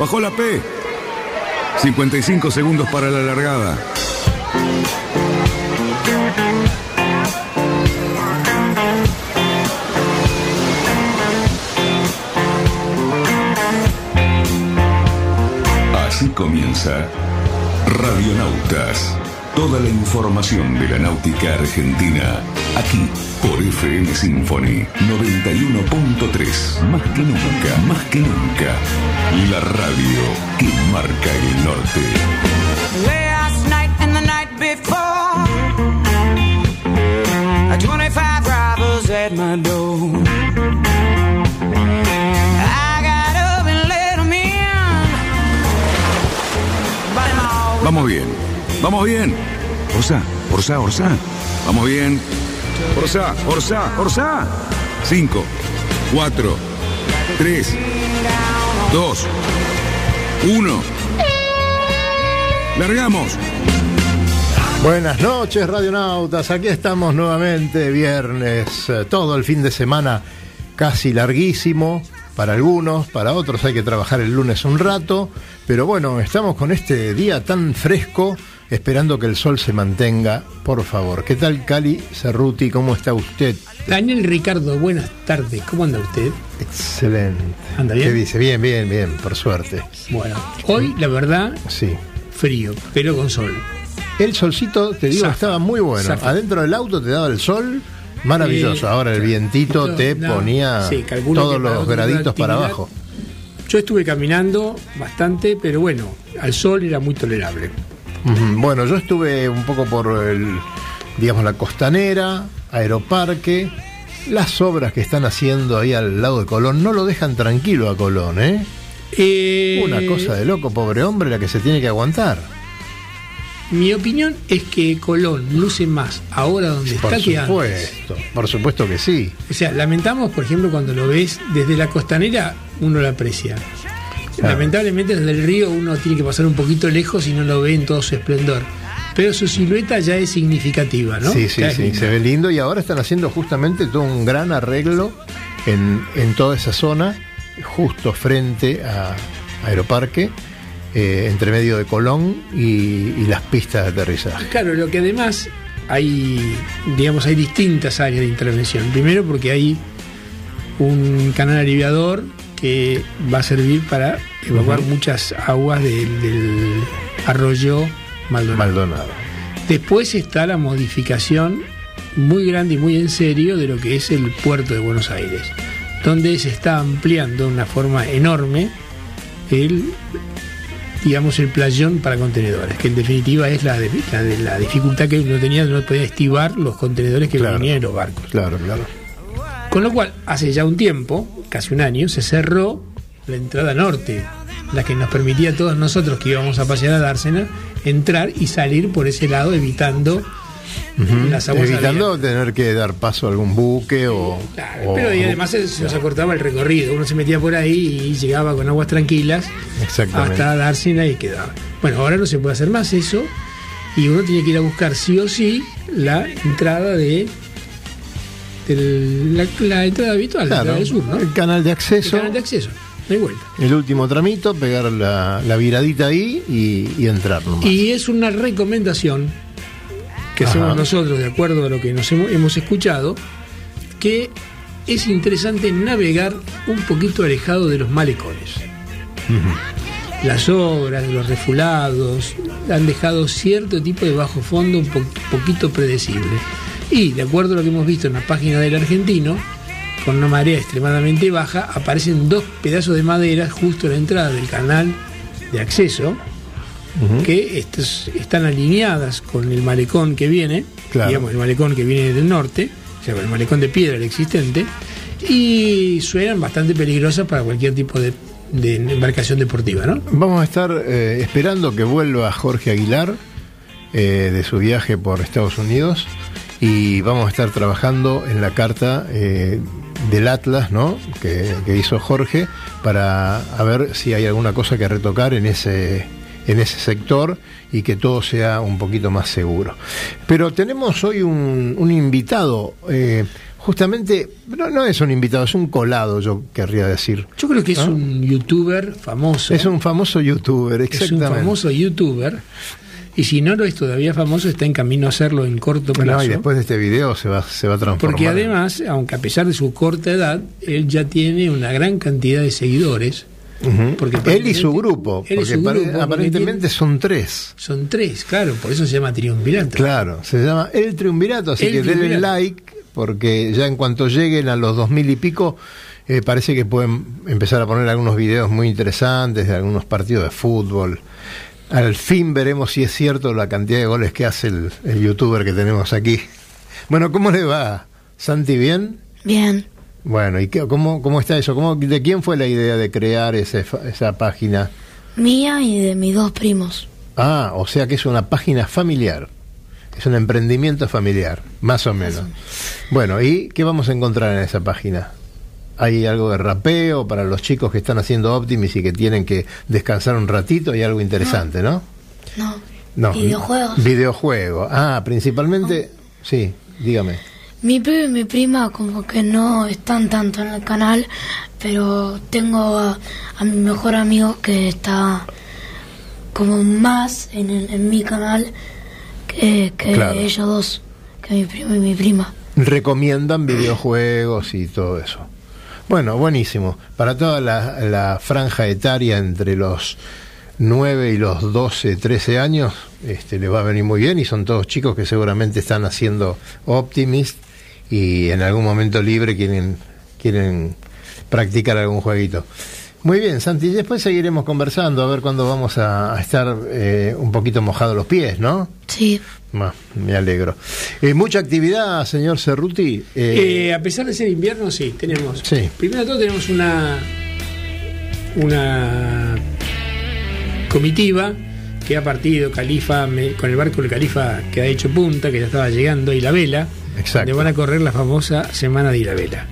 Bajó la P. 55 segundos para la largada. Así comienza Radionautas. Toda la información de la náutica argentina, aquí por FM Symphony 91.3. Más que nunca, más que nunca, la radio que marca el norte. Last night and the night before, 25 robbers at my door. I got up and let 'em Vamos bien, vamos bien. Orsa, Orsa, Orsa. Vamos bien. Orsa, Orsa, Orsa. 5, 4, 3, 2, 1. Largamos. Buenas noches, radionautas. Aquí estamos nuevamente, viernes, eh, todo el fin de semana casi larguísimo. Para algunos, para otros hay que trabajar el lunes un rato. Pero bueno, estamos con este día tan fresco, esperando que el sol se mantenga, por favor. ¿Qué tal, Cali Cerruti? ¿Cómo está usted? Daniel Ricardo, buenas tardes. ¿Cómo anda usted? Excelente. ¿Anda bien? ¿Qué dice? Bien, bien, bien, por suerte. Bueno, hoy la verdad, Sí. frío, pero con sol. El solcito, te digo, Zafa. estaba muy bueno. Zafa. Adentro del auto te daba el sol, maravilloso. Ahora el vientito te No, ponía sí, todos los graditos para abajo. Yo estuve caminando bastante, pero bueno, al sol era muy tolerable. Bueno, yo estuve un poco por el, digamos, la costanera, aeroparque. Las obras que están haciendo ahí al lado de Colón no lo dejan tranquilo a Colón, ¿eh? Eh, Una cosa de loco, pobre hombre, la que se tiene que aguantar. Mi opinión es que Colón luce más ahora donde Por está que antes. supuesto, por supuesto que sí. O sea, lamentamos, por ejemplo, cuando lo ves desde la costanera, uno lo aprecia. Claro. Lamentablemente desde el río uno tiene que pasar un poquito lejos y no lo ve en todo su esplendor. Pero su silueta ya es significativa, ¿no? Sí, sí, Ya sí, se ve lindo y ahora están haciendo justamente todo un gran arreglo en, en toda esa zona, justo frente a Aeroparque, eh, entre medio de Colón y, y las pistas de aterrizaje. Claro, lo que además hay, digamos, hay distintas áreas de intervención. Primero porque hay un canal aliviador que va a servir para evacuar muchas aguas del, del arroyo Maldonado. Maldonado. Después está la modificación muy grande y muy en serio de lo que es el puerto de Buenos Aires, donde se está ampliando de una forma enorme el digamos el playón para contenedores, que en definitiva es la, de- la, de- la dificultad que uno tenía, no podía estivar los contenedores que Claro. venían en los barcos. Claro, claro. Con lo cual, hace ya un tiempo, casi un año, se cerró la entrada norte, la que nos permitía a todos nosotros que íbamos a pasear a Dársena entrar y salir por ese lado, evitando las aguas Evitando tener que dar paso a algún buque o... Claro, o- pero y además se, se nos acortaba el recorrido, uno se metía por ahí y llegaba con aguas tranquilas hasta Dársena y quedaba. Bueno, ahora no se puede hacer más eso y uno tiene que ir a buscar sí o sí la entrada de, del- la, la entrada habitual, la entrada del sur, ¿no? el canal de El acceso, canal de acceso, no hay vuelta. el último tramito, pegar la, la viradita ahí y, y entrar nomás. Y es una recomendación que Ajá. hacemos nosotros, de acuerdo a lo que nos hemos, hemos escuchado, que es interesante navegar un poquito alejado de los malecones. Las obras, los refulados, han dejado cierto tipo de bajo fondo un po- poquito predecible. Y de acuerdo a lo que hemos visto en la página del argentino, con una marea extremadamente baja, aparecen dos pedazos de madera justo a la entrada del canal de acceso, que están alineadas con el malecón que viene, Claro. digamos el malecón que viene del norte, o sea, con el malecón de piedra el existente, y suenan bastante peligrosas para cualquier tipo de, de embarcación deportiva, ¿no? Vamos a estar eh, esperando que vuelva Jorge Aguilar eh, de su viaje por Estados Unidos y vamos a estar trabajando en la carta eh, del Atlas, ¿no? Que, que hizo Jorge para a ver si hay alguna cosa que retocar en ese en ese sector y que todo sea un poquito más seguro. Pero tenemos hoy un, un invitado. eh, justamente, no, no es un invitado, es un colado, yo querría decir. Yo creo que es ¿No? un youtuber famoso. Es un famoso youtuber, Es exactamente. un famoso youtuber. Y si no lo es todavía famoso, está en camino a hacerlo en corto plazo. No, y después de este video se va, se va a transformar. Porque además, aunque a pesar de su corta edad, él ya tiene una gran cantidad de seguidores. Porque él y su grupo, porque su grupo, aparentemente son tres. Son tres, claro, por eso se llama Triunvirato. Claro, se llama El Triunvirato, así El que denle like, porque ya en cuanto lleguen a los dos mil y pico, eh, parece que pueden empezar a poner algunos videos muy interesantes de algunos partidos de fútbol. Al fin veremos si es cierto la cantidad de goles que hace el, el youtuber que tenemos aquí. Bueno, ¿cómo le va? ¿Santi bien? Bien, Bueno, ¿y qué, cómo, cómo está eso? ¿Cómo, ¿De quién fue la idea de crear ese esa página? mía y de mis dos primos. Ah, o sea que es una página familiar. Es un emprendimiento familiar, más o menos. Bueno, ¿y qué vamos a encontrar en esa página? ¿Hay algo de rapeo para los chicos que están haciendo Optimis y que tienen que descansar un ratito? Hay algo interesante, ¿no? No, No. videojuegos. Videojuego. Ah, principalmente. Sí, dígame. Mi primo y mi prima como que no están tanto en el canal, pero tengo a, a mi mejor amigo que está como más en, mi canal que, que Claro. ellos dos, que mi primo y mi prima. recomiendan videojuegos y todo eso. Bueno, buenísimo. Para toda la, franja etaria entre los 9 y los 12, 13 años, este, le va a venir muy bien y son todos chicos que seguramente están haciendo Optimist y en algún momento libre quieren, quieren practicar algún jueguito. Muy bien, Santi, y después seguiremos conversando a ver cuándo vamos a, a estar eh, un poquito mojados los pies, ¿no? Sí, Ma, me alegro. Eh, mucha actividad, señor Cerruti. Eh, Eh, a pesar de ser invierno, sí, tenemos. Sí. Primero de todo tenemos una una comitiva que ha partido Califa me- con el barco del Califa que ha hecho punta, que ya estaba llegando, y la vela, Exacto. donde van a correr la famosa semana de Ilabela.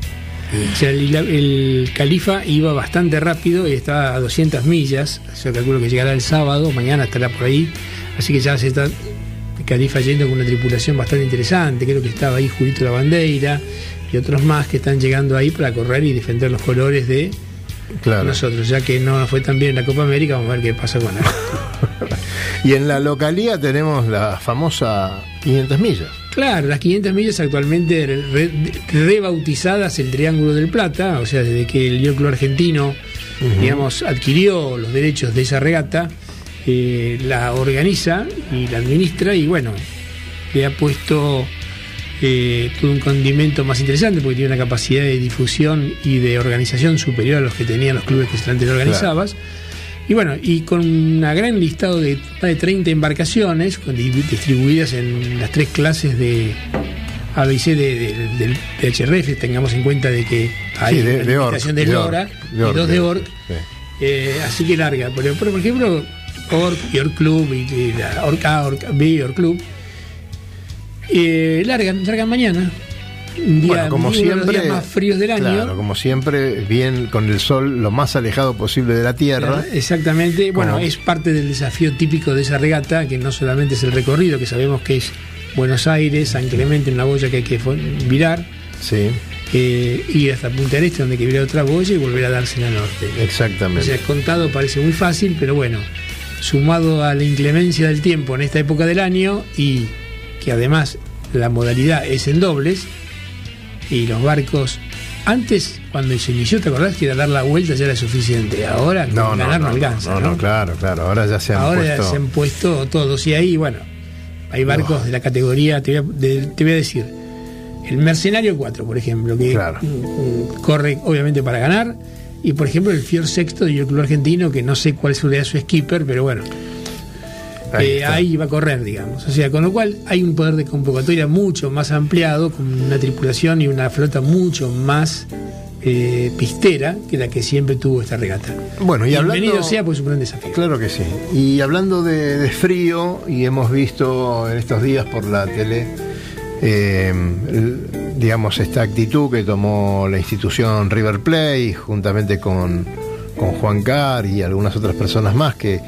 O sea, el, Califa iba bastante rápido y estaba a 200 millas. Yo calculo que llegará el sábado, mañana estará por ahí. Así que ya se está el Califa yendo con una tripulación bastante interesante. Creo que estaba ahí Julito La Bandeira y otros más que están llegando ahí para correr y defender los colores de claro. nosotros. Ya que no fue tan bien en la Copa América, vamos a ver qué pasa con la. Y en la localía tenemos la famosa 500 millas. Claro, las 500 millas actualmente re- rebautizadas el Triángulo del Plata, o sea, desde que el Club argentino, digamos, adquirió los derechos de esa regata, eh, la organiza y la administra y bueno, le ha puesto eh, todo un condimento más interesante porque tiene una capacidad de difusión y de organización superior a los que tenían los clubes que antes organizabas. Y bueno, y con un gran listado de más de 30 embarcaciones distribuidas en las tres clases de ABC de, de- del PHRF, tengamos en cuenta de que hay Sí, de- una de orc, de de Lora de y dos de de- Orc, eh, así que larga. Pero, pero, por ejemplo, Orc y Orc Club y, y la Orc A, Orc B, Orc Club, eh, largan, largan mañana. Un día, Bueno, como de los siempre. días más fríos del año. Claro, como siempre, bien con el sol lo más alejado posible de la tierra. Claro, Exactamente. Bueno, Como- es parte del desafío típico de esa regata, que no solamente es el recorrido, que sabemos que es Buenos Aires, San Clemente, una boya que hay que virar, Sí, eh, ir hasta Punta del Este, donde hay que virar otra boya y volver a darse en la norte. O exactamente. sea, contado parece muy fácil, pero bueno, sumado a la inclemencia del tiempo en esta época del año y que además la modalidad es en dobles y los barcos antes cuando se inició te acordás que era dar la vuelta ya era suficiente ahora no, no, ganar no, no, alcanza no, ¿no? claro, claro. Ahora ya se han ahora ya puesto. se han puesto todos y ahí bueno hay barcos de la categoría te voy, a, de- te voy a decir el mercenario 4 por ejemplo que Claro. corre obviamente para ganar y por ejemplo el Fior Sexto del club argentino que no sé cuál es su skipper pero bueno Ahí eh, ahí va a correr, digamos. O sea, con lo cual hay un poder de convocatoria mucho más ampliado, con una tripulación y una flota mucho más eh, pistera que la que siempre tuvo esta regata. Bueno, y Bienvenido hablando- sea, pues es un gran desafío. Claro que sí. Y hablando de, de frío, y hemos visto en estos días por la tele, eh, digamos, esta actitud que tomó la institución River Plate, juntamente con, con Juan Carr y algunas otras personas más que,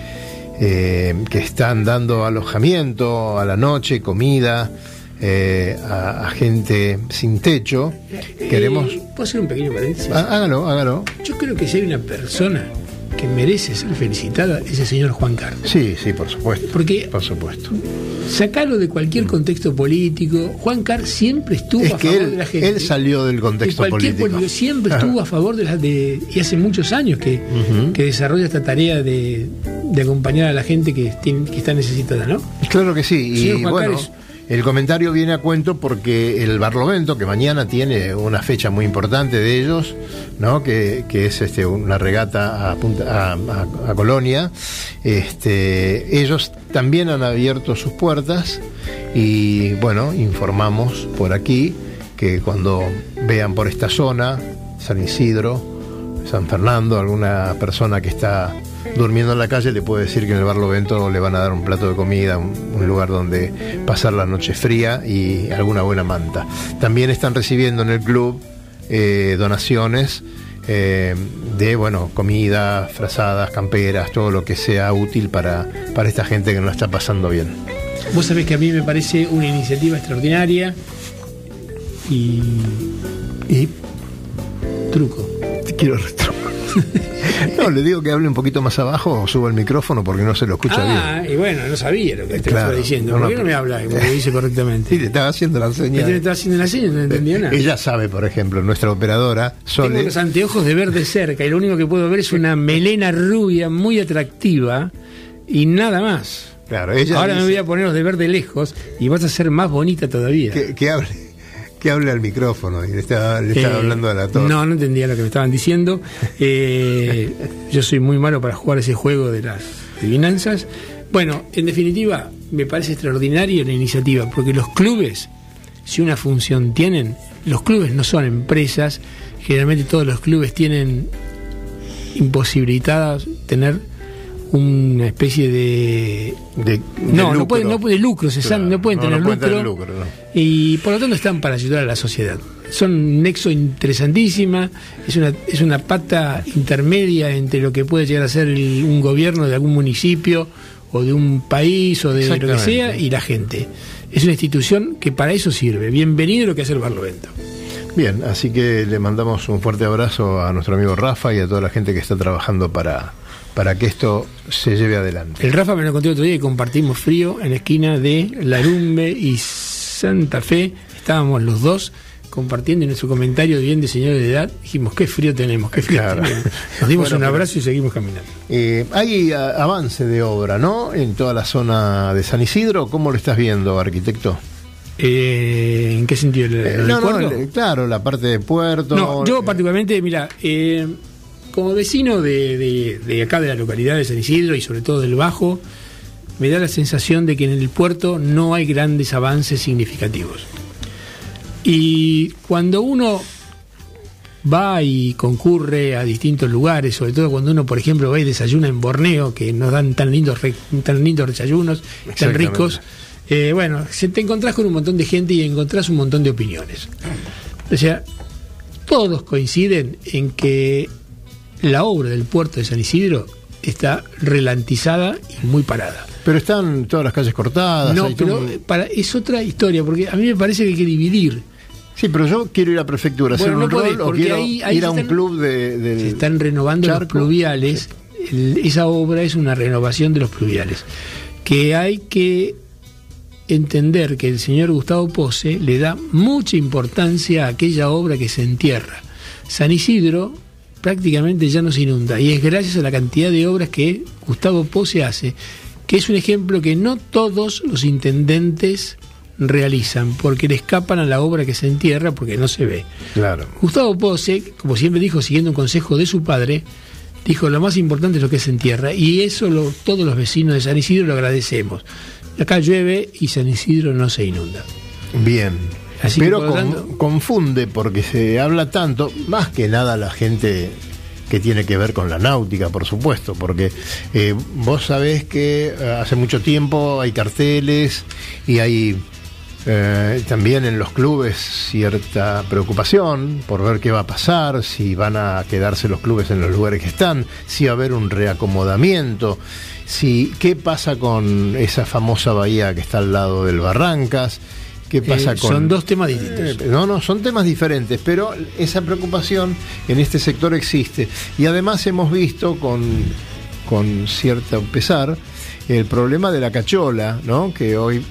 eh, que están dando alojamiento a la noche, comida, eh, a, a gente sin techo. Queremos... Eh, ¿Puedo hacer un pequeño paréntesis? Há- Hágalo, hágalo. Yo creo que si hay una persona que merece ser felicitada, es el señor Juan Carlos. Sí, sí, por supuesto. Porque Por supuesto. sacarlo de cualquier contexto político, Juan Carlos siempre estuvo Es a que favor él, de la gente. él salió del De contexto cualquier político. siempre estuvo a favor de la de y hace muchos años que, que desarrolla esta tarea de, de acompañar a la gente que, tiene- que está necesitada, ¿no? Claro que sí. Y Señor Juan bueno, Carlos. El comentario viene a cuento porque el Barlovento, que mañana tiene una fecha muy importante de ellos, ¿no? que, es este, una regata a Colonia, este, ellos también han abierto sus puertas y bueno, informamos por aquí que cuando vean por esta zona, San Isidro, San Fernando, alguna persona que está durmiendo en la calle le puede decir que en el Barlovento le van a dar un plato de comida, un, un lugar donde pasar la noche fría y alguna buena manta. También están recibiendo en el club eh, donaciones eh, de bueno comida, frazadas, camperas, todo lo que sea útil para, para esta gente que no la está pasando bien. Vos sabés que a mí me parece una iniciativa extraordinaria y Y truco. te quiero retro- No, le digo que hable un poquito más abajo o suba el micrófono porque no se lo escucha bien. Ah, y bueno, no sabía lo que te Claro. estaba diciendo. No, ¿Por no, qué no me habla? Lo dice correctamente. Sí, le estaba haciendo la señal. estaba haciendo la señal, no entendía nada. Ella sabe, por ejemplo, nuestra operadora, Tengo los anteojos de ver de cerca y lo único que puedo ver es una melena rubia muy atractiva y nada más. Claro, ella Ahora me voy a poner los de ver de lejos y vas a ser más bonita todavía. que, que hable, que hable al micrófono y le estaba, le estaba Eh, hablando a la torre. No, no entendía lo que me estaban diciendo. Eh, yo soy muy malo para jugar ese juego de las adivinanzas. Bueno, en definitiva, me parece extraordinaria la iniciativa, porque los clubes, si una función tienen, los clubes no son empresas, generalmente todos los clubes tienen imposibilitadas tener una especie de De- de no, no pueden, no pueden lucro, se Claro, no pueden no, tener no pueden lucro, tener lucro, no. y por lo tanto están para ayudar a la sociedad. Son un nexo interesantísima, es una, es una pata intermedia entre lo que puede llegar a ser el- un gobierno de algún municipio o de un país o de lo que sea y la gente. Es una institución que para eso sirve. Bienvenido lo que hace el Barlovento. Bien, así que le mandamos un fuerte abrazo a nuestro amigo Rafa y a toda la gente que está trabajando para, para que esto se lleve adelante. El Rafa me lo conté otro día y compartimos frío en la esquina de Larumbe y Santa Fe. Estábamos los dos compartiendo y nuestro comentario de bien de señores de edad. Dijimos, qué frío tenemos, qué frío Claro. tenemos. Nos dimos Bueno, un abrazo y seguimos caminando. Eh, hay a- avance de obra, ¿no? En toda la zona de San Isidro. ¿Cómo lo estás viendo, arquitecto? Eh, ¿En qué sentido? ¿El- Eh, no, no, claro, la parte de puerto. No, yo eh, particularmente, mira, eh, como vecino de, de- de acá de la localidad de San Isidro y sobre todo del Bajo, me da la sensación de que en el puerto no hay grandes avances significativos. Y cuando uno va y concurre a distintos lugares, sobre todo cuando uno, por ejemplo, va y desayuna en Borneo, que nos dan tan lindos, re- tan lindos desayunos, tan ricos, eh, bueno, se te encontrás con un montón de gente y encontrás un montón de opiniones. O sea, todos coinciden en que la obra del puerto de San Isidro está relantizada y muy parada. Pero están todas las calles cortadas. No, pero un- para, es otra historia, porque a mí me parece que hay que dividir. Sí, pero yo quiero ir a prefectura, hacer Bueno, no un podés, rol o porque quiero ahí- ahí ir a un están- club de, Se están renovando los pluviales. El- esa obra es una renovación de los pluviales. Que hay que entender que el señor Gustavo Pose le da mucha importancia a aquella obra que se entierra. San Isidro prácticamente ya no se inunda y es gracias a la cantidad de obras que Gustavo Pose hace, que es un ejemplo que no todos los intendentes realizan porque le escapan a la obra que se entierra porque no se ve. Claro. Gustavo Pose, como siempre dijo, siguiendo un consejo de su padre, dijo lo más importante es lo que se entierra y eso lo, todos los vecinos de San Isidro lo agradecemos. Acá llueve y San Isidro no se inunda. Bien. Así que, Pero por lo con- tanto- confunde porque se habla tanto, más que nada la gente que tiene que ver con la náutica, por supuesto, porque eh, vos sabés que eh, hace mucho tiempo hay carteles y hay eh, también en los clubes cierta preocupación por ver qué va a pasar, si van a quedarse los clubes en los lugares que están, si va a haber un reacomodamiento, si qué pasa con esa famosa bahía que está al lado del Barrancas. ¿Qué pasa Eh, con.? son dos temas distintos. Eh, no, no, son temas diferentes, pero esa preocupación en este sector existe. Y además hemos visto con, con cierto pesar el problema de la cachola, ¿no? Que hoy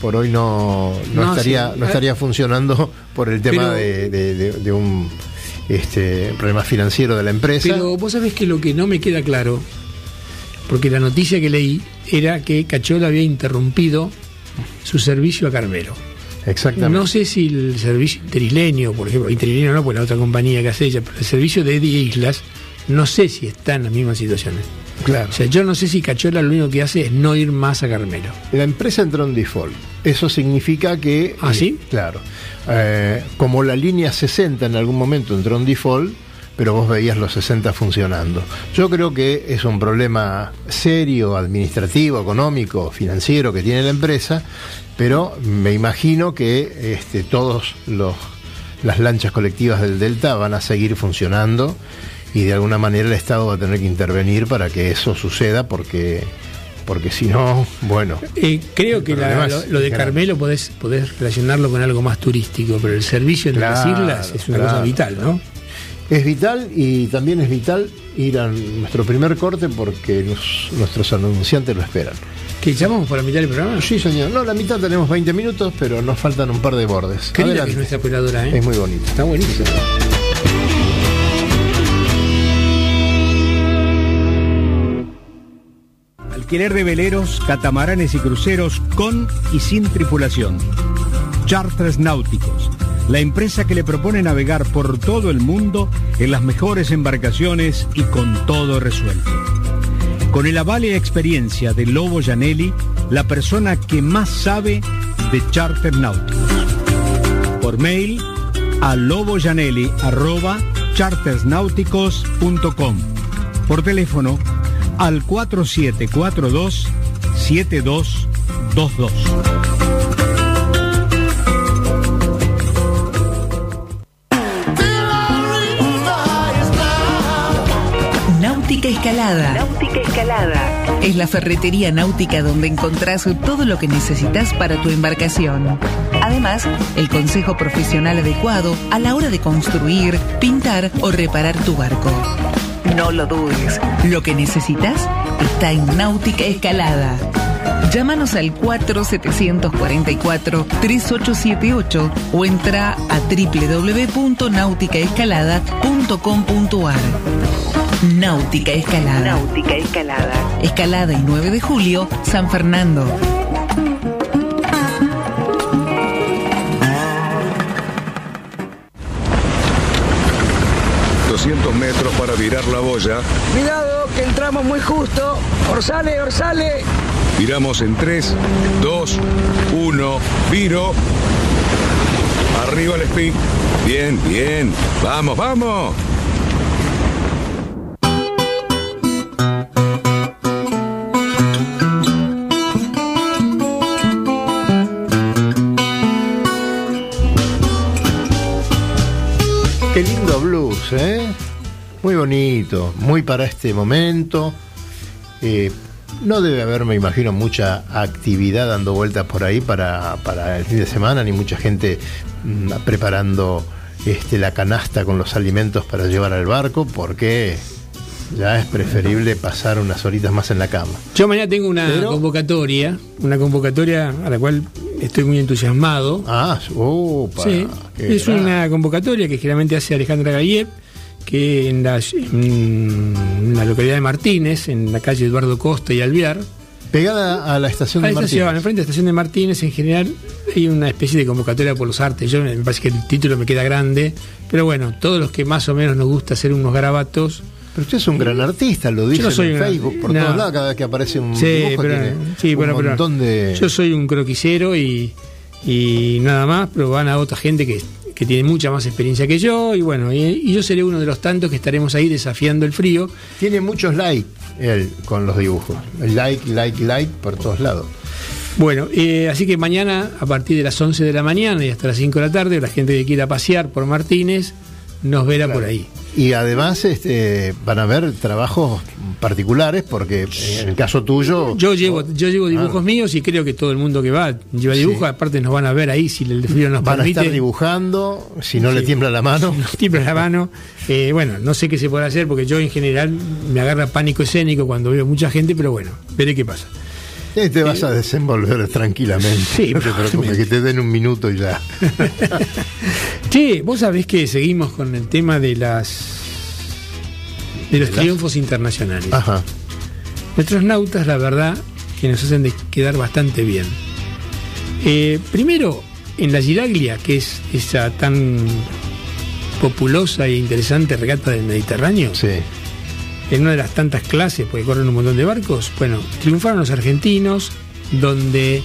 por hoy no, no, No, estaría, sí. no estaría funcionando por el tema Pero- de, de- de- de un este, problema financiero de la empresa. Pero vos sabés que lo que no me queda claro, porque la noticia que leí era que Cachola había interrumpido su servicio a Carmelo. Exactamente. No sé si el servicio interileño, por ejemplo, interileño no, pues la otra compañía que hace ella, pero el servicio de Eddie Islas, no sé si está en las mismas situaciones. Claro. O sea, yo no sé si Cachola lo único que hace es no ir más a Carmelo. La empresa entró en default. Eso significa que. ¿Ah, eh, sí? Claro. Eh, como la línea 60 en algún momento entró en default, pero vos veías los 60 funcionando. Yo creo que es un problema serio, administrativo, económico, financiero que tiene la empresa, pero me imagino que este, todos los las lanchas colectivas del Delta van a seguir funcionando y de alguna manera el Estado va a tener que intervenir para que eso suceda porque porque si no, bueno, Eh, creo que la- lo, lo de. Carmelo podés, podés relacionarlo con algo más turístico, pero el servicio entre las islas es una claro, cosa vital, ¿no? Es vital y también es vital ir a nuestro primer corte porque nuestros anunciantes lo esperan. ¿Que llamamos para mitad del programa? Sí, señor. No, la mitad tenemos 20 minutos, pero nos faltan un par de bordes. Qué linda que Adelante. es nuestra operadora, ¿eh? Es muy bonito. Está buenísimo. Alquiler de veleros, catamaranes y cruceros con y sin tripulación. Charters Náuticos, la empresa que le propone navegar por todo el mundo en las mejores embarcaciones y con todo resuelto. Con el aval y experiencia de Lobo Janelli, la persona que más sabe de charter náuticos. Por mail a loboyanelli.chartersnáuticos.com. Por teléfono al 4742 7222. Escalada. Náutica Escalada. Es la ferretería náutica donde encontrás todo lo que necesitas para tu embarcación. Además, el consejo profesional adecuado a la hora de construir, pintar o reparar tu barco. No lo dudes, lo que necesitas está en Náutica Escalada. Llámanos al 4744-3878 o entra a www.nauticaescalada.com.ar. Náutica Escalada. Náutica Escalada. Escalada y 9 de julio, San Fernando. metros para virar la boya. Cuidado, que entramos muy justo. Orsale, orsale. Viramos en 3, 2, 1, viro. Arriba el speed. Bien, bien. Vamos, vamos. Bonito, muy para este momento. Eh, no debe haber, me imagino, mucha actividad dando vueltas por ahí para, para el fin de semana, ni mucha gente mm, preparando este, la canasta con los alimentos para llevar al barco, porque ya es preferible pasar unas horitas más en la cama. Yo mañana tengo una Pero- convocatoria, una convocatoria a la cual estoy muy entusiasmado. Ah, opa, Sí, es gran. una convocatoria que generalmente hace Alejandra Gallier, que en la, en la localidad de Martínez, en la calle Eduardo Costa y Alvear, Pegada a la estación a de Martínez. estación, enfrente de la estación de Martínez, en general hay una especie de convocatoria por los artes. Yo me parece que el título me queda grande, pero bueno, todos los que más o menos nos gusta hacer unos garabatos, Pero usted es un gran artista, lo dice no en una- Facebook, por no. todos lados, cada vez que aparece un Sí, dibujo pero, tiene sí, un bueno, pero de... yo soy un croquisero y, y nada más, pero van a otra gente que, que tiene mucha más experiencia que yo y bueno, y, y yo seré uno de los tantos que estaremos ahí desafiando el frío. Tiene muchos likes él con los dibujos. Like, like, like por todos lados. Bueno, eh, así que mañana a partir de las 11 de la mañana y hasta las 5 de la tarde, la gente que quiera pasear por Martínez nos verá por ahí. Y además este, van a haber trabajos particulares porque en el caso tuyo... Yo llevo, yo llevo dibujos míos y creo que todo el mundo que va lleva dibujos, aparte nos van a ver ahí si el frío nos Van a permite. estar dibujando, si no le tiembla la mano. nos tiembla la mano. Eh, bueno, no sé qué se puede hacer porque yo en general me agarra pánico escénico cuando veo mucha gente, pero bueno, veré qué pasa. Te vas a desenvolver tranquilamente. Sí, no te preocupes, que te den un minuto y ya. Che, vos sabés que seguimos con el tema de las de los ¿De las? triunfos internacionales. Ajá. Nuestros nautas, la verdad, que nos hacen de quedar bastante bien. Eh, primero, en la Giraglia, que es esa tan populosa e interesante regata del Mediterráneo, Sí. En una de las tantas clases, porque corren un montón de barcos, bueno, triunfaron los argentinos, donde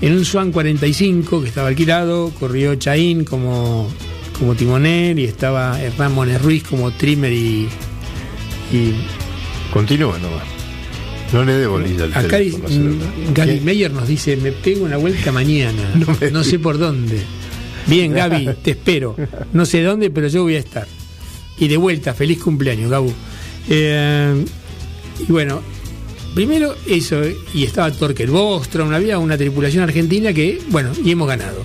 en un Swan 45 que estaba alquilado, corrió Chaín como, como timonel y estaba Hernán Mones Ruiz como trimmer y, y Continúa nomás. No le dé bolilla al Acá Gaby. Meyer nos dice, me pego una vuelta mañana, No no, sé por dónde. Bien, Gaby, te espero. No sé dónde, pero yo voy a estar. Y de vuelta, feliz cumpleaños, Gabu. Eh, y bueno, primero eso, y estaba Torquel Bostrom, había una tripulación argentina que, bueno, y hemos ganado.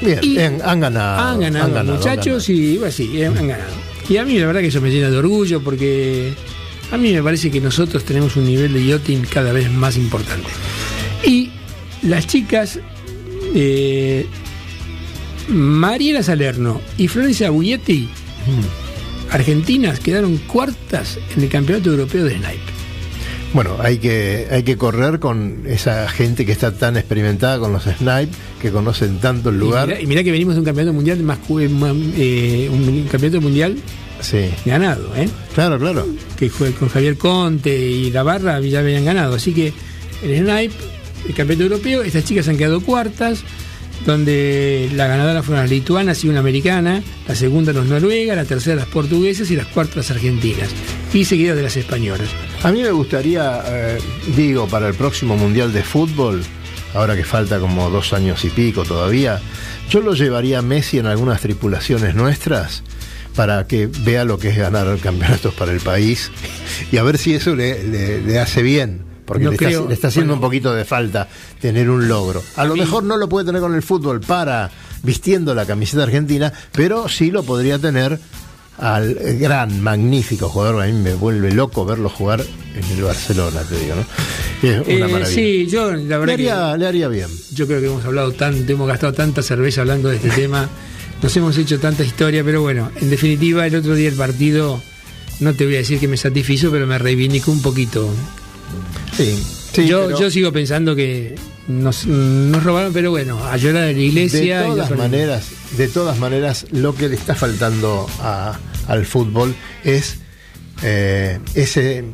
Bien, Y- bien, han ganado. han ganado, muchachos y bueno, sí, han ganado. Y a mí la verdad que eso me llena de orgullo porque a mí me parece que nosotros tenemos un nivel de yachting cada vez más importante. Y las chicas, eh, Mariela Salerno y Florencia Buglietti, argentinas, quedaron cuartas en el Campeonato Europeo de Snipe. Bueno, hay que, hay que correr con esa gente que está tan experimentada con los snipe, que conocen tanto el Y lugar. mirá, y mirá que venimos de un campeonato mundial más, eh, un campeonato mundial Sí, ganado, ¿eh? claro, claro. que fue con Javier Conte y la barra ya habían ganado. Así que el Snipe, el campeonato europeo, estas chicas han quedado cuartas, donde la ganadora fueron las lituanas y una americana, la segunda las noruegas, la tercera las portuguesas y las cuartas las argentinas, y seguidas de las españolas. A mí me gustaría, eh, digo, para el próximo Mundial de Fútbol, ahora que falta como dos años y pico todavía, yo lo llevaría a Messi en algunas tripulaciones nuestras para que vea lo que es ganar campeonatos para el país y a ver si eso le hace bien. Porque No le, creo- está, le está haciendo bueno. un poquito de falta tener un logro. A, lo mí- mejor no lo puede tener con el fútbol para vistiendo la camiseta argentina, pero sí lo podría tener al gran, magnífico jugador. A mí me vuelve loco verlo jugar en el Barcelona, te digo, ¿no? Es una Eh, maravilla. sí, yo la le, verdad que le haría bien. yo creo que hemos hablado tanto, hemos gastado tanta cerveza hablando de este tema, nos hemos hecho tanta historia, pero bueno, en definitiva el otro día el partido, no te voy a decir que me satisfizo, pero me reivindicó un poquito. Sí, sí, yo, pero yo sigo pensando que nos, nos robaron, pero bueno, a llorar en la iglesia. de todas maneras, de todas maneras, lo que le está faltando a- al fútbol es eh, ese,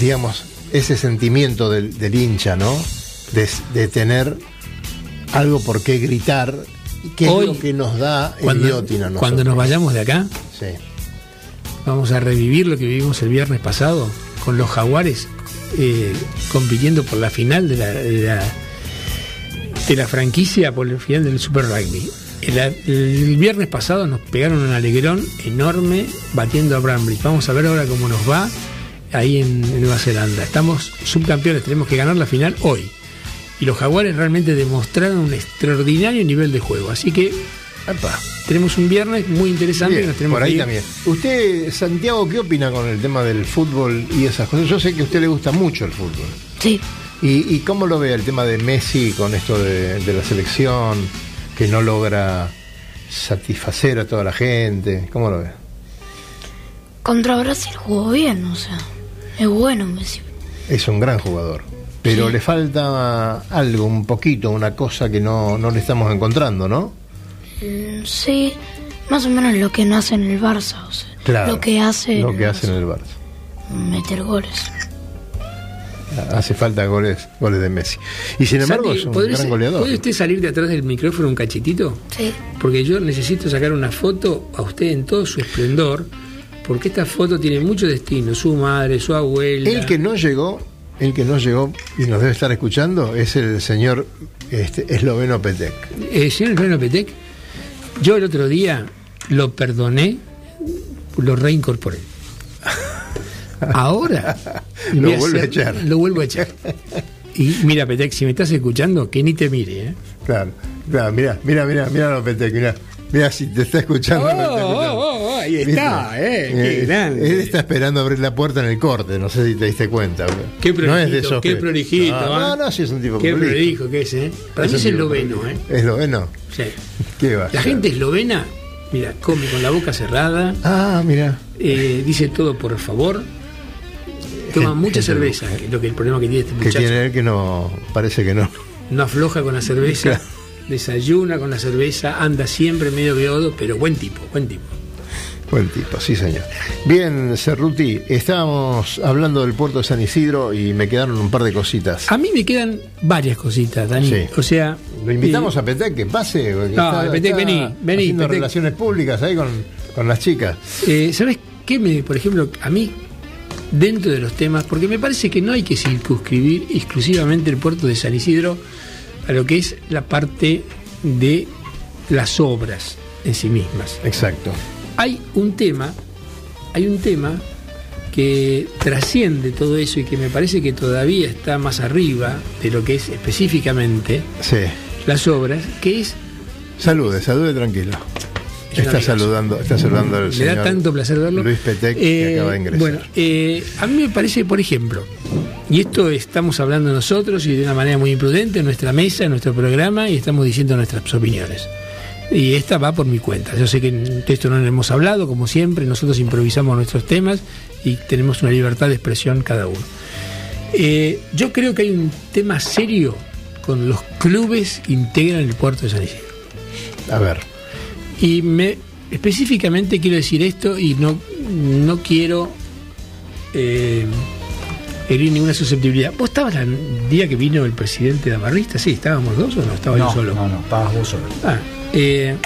digamos, ese sentimiento del, del hincha, ¿no? De, de tener algo por qué gritar, que Hoy, es lo que nos da el Cuando, yachting a cuando nos vayamos de acá, Sí. vamos a revivir lo que vivimos el viernes pasado con los jaguares eh, compitiendo por la final de la, de la, franquicia, por el final del Super Rugby. El, viernes pasado nos pegaron un alegrón enorme batiendo a Brambridge. Vamos a ver ahora cómo nos va ahí en Nueva Zelanda. Estamos subcampeones, tenemos que ganar la final hoy. Y los jaguares realmente demostraron un extraordinario nivel de juego. Así que Epa. tenemos un viernes muy interesante Bien, nos tenemos por que ahí ir. también. Usted, Santiago, ¿qué opina con el tema del fútbol y esas cosas? Yo sé que a usted le gusta mucho el fútbol. Sí, ¿Y, y cómo lo ve el tema de Messi con esto de, de la selección, que no logra satisfacer a toda la gente? ¿Cómo lo ve? contra Brasil jugó bien, o sea, es bueno Messi. Es un gran jugador, pero Sí. le falta algo, un poquito, una cosa que no, no le estamos encontrando, ¿no? Mm, Sí, más o menos lo que no hace en el Barça, o sea, Claro. lo que hace, Lo en que el hace en Barça, el Barça. meter goles. Hace falta goles, goles de Messi. Y sin embargo Santi, es un ¿podría gran goleador. ¿Puede usted salir de atrás del micrófono un cachitito? Sí, Porque yo necesito sacar una foto a usted en todo su esplendor, porque esta foto tiene mucho destino, su madre, su abuela. El que no llegó, el que no llegó y nos debe estar escuchando es el señor este, esloveno Petek. Eh, señor Elveno Petec, yo el otro día lo perdoné lo reincorporé. Ahora Lo voy a echar. Lo vuelvo a echar. Y mira, Petec, si me estás escuchando, que ni te mire. ¿eh? Claro, claro, mira, mira, mira, mira Petec, mira. Mira si te está escuchando. Oh, ahí está, eh, qué grande. Él está esperando abrir la puerta en el corte, no sé si te diste cuenta. Qué no es de prolijito, esos qué que- prolijito. No, ¿ah? no, no, sí es un tipo Qué prolijo. prolijo que es, ¿eh? Para mí un es esloveno. ¿eh? Esloveno. Sí. ¿Qué va? La gente eslovena, mira, come con la boca cerrada, Ah, mira. eh, dice todo por favor, toma mucha cerveza, que es lo que el problema que tiene este Que muchacho. tiene él que no, parece que no. No afloja con la cerveza, Claro. desayuna con la cerveza, anda siempre medio beodo, pero buen tipo, buen tipo. Buen tipo, sí señor. Bien, Cerruti, estábamos hablando del puerto de San Isidro y me quedaron un par de cositas. A mí me quedan varias cositas, Dani. Sí. O sea, Lo invitamos eh, a Petec que pase. No, Petec, vení, vení, haciendo Petec. relaciones públicas ahí con, con las chicas. Eh, ¿Sabes qué me, por ejemplo, a mí, dentro de los temas, porque me parece que no hay que circunscribir exclusivamente el puerto de San Isidro a lo que es la parte de las obras en sí mismas. Exacto. Hay un tema, hay un tema que trasciende todo eso y que me parece que todavía está más arriba de lo que es específicamente Sí. las obras, que es Salude, salude tranquilo. Es Está saludando, está saludando al Me señor da tanto placer verlo. Luis Petec, que Eh, acaba de ingresar. Bueno, eh, a mí me parece, por ejemplo, y esto estamos hablando nosotros y de una manera muy imprudente en nuestra mesa, en nuestro programa, y estamos diciendo nuestras opiniones. Y esta va por mi cuenta. Yo sé que de esto no hemos hablado, como siempre, nosotros improvisamos nuestros temas y tenemos una libertad de expresión cada uno. Eh, yo creo que hay un tema serio con los clubes que integran el puerto de San Isidro. A ver, Y me específicamente quiero decir esto y no, no quiero eh, herir ninguna susceptibilidad. ¿Vos estabas el día que vino el presidente de Amarrista? Sí, ¿estábamos dos o no? Estaba no, yo solo. no, no, estabas vos solo. Ah, eh,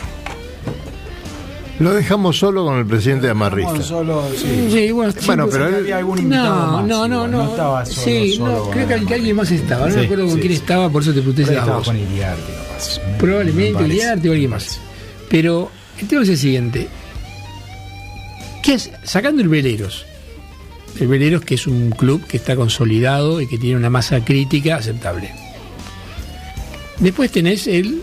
lo dejamos solo con el presidente de Amarrista. Estábamos solo, sí. sí, bueno, pero él- había algún invitado no, más, no, no, no, no estaba solo, sí, solo no, creo que, alguien más estaba. No Sí, me acuerdo con sí, quién sí. estaba, por eso te pregunté si estaba vos. con Iriarte, capaz. Me Probablemente. Uriarte o alguien más. Pero el tema es el siguiente. ¿Qué es? Sacando el Veleros. El Veleros que es un club que está consolidado y que tiene una masa crítica aceptable. Después tenés el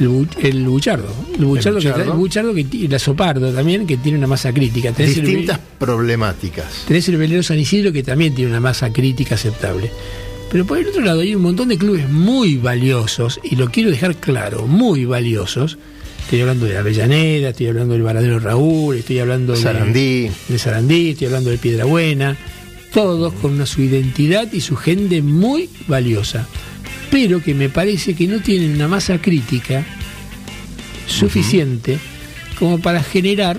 el, bu- el Buchardo. El Buchardo, que, Buchardo. el Buchardo que y la Sopardo también, que tiene una masa crítica. Tenés el Distintas problemáticas. Tenés el velero San Isidro que también tiene una masa crítica aceptable. Pero por el otro lado hay un montón de clubes muy valiosos, y lo quiero dejar claro, muy valiosos. Estoy hablando de Avellaneda, estoy hablando del Varadero Raúl, estoy hablando de Sarandí. de Sarandí, estoy hablando de Piedrabuena, todos con una, su identidad y su gente muy valiosa, pero que me parece que no tienen una masa crítica suficiente como para generar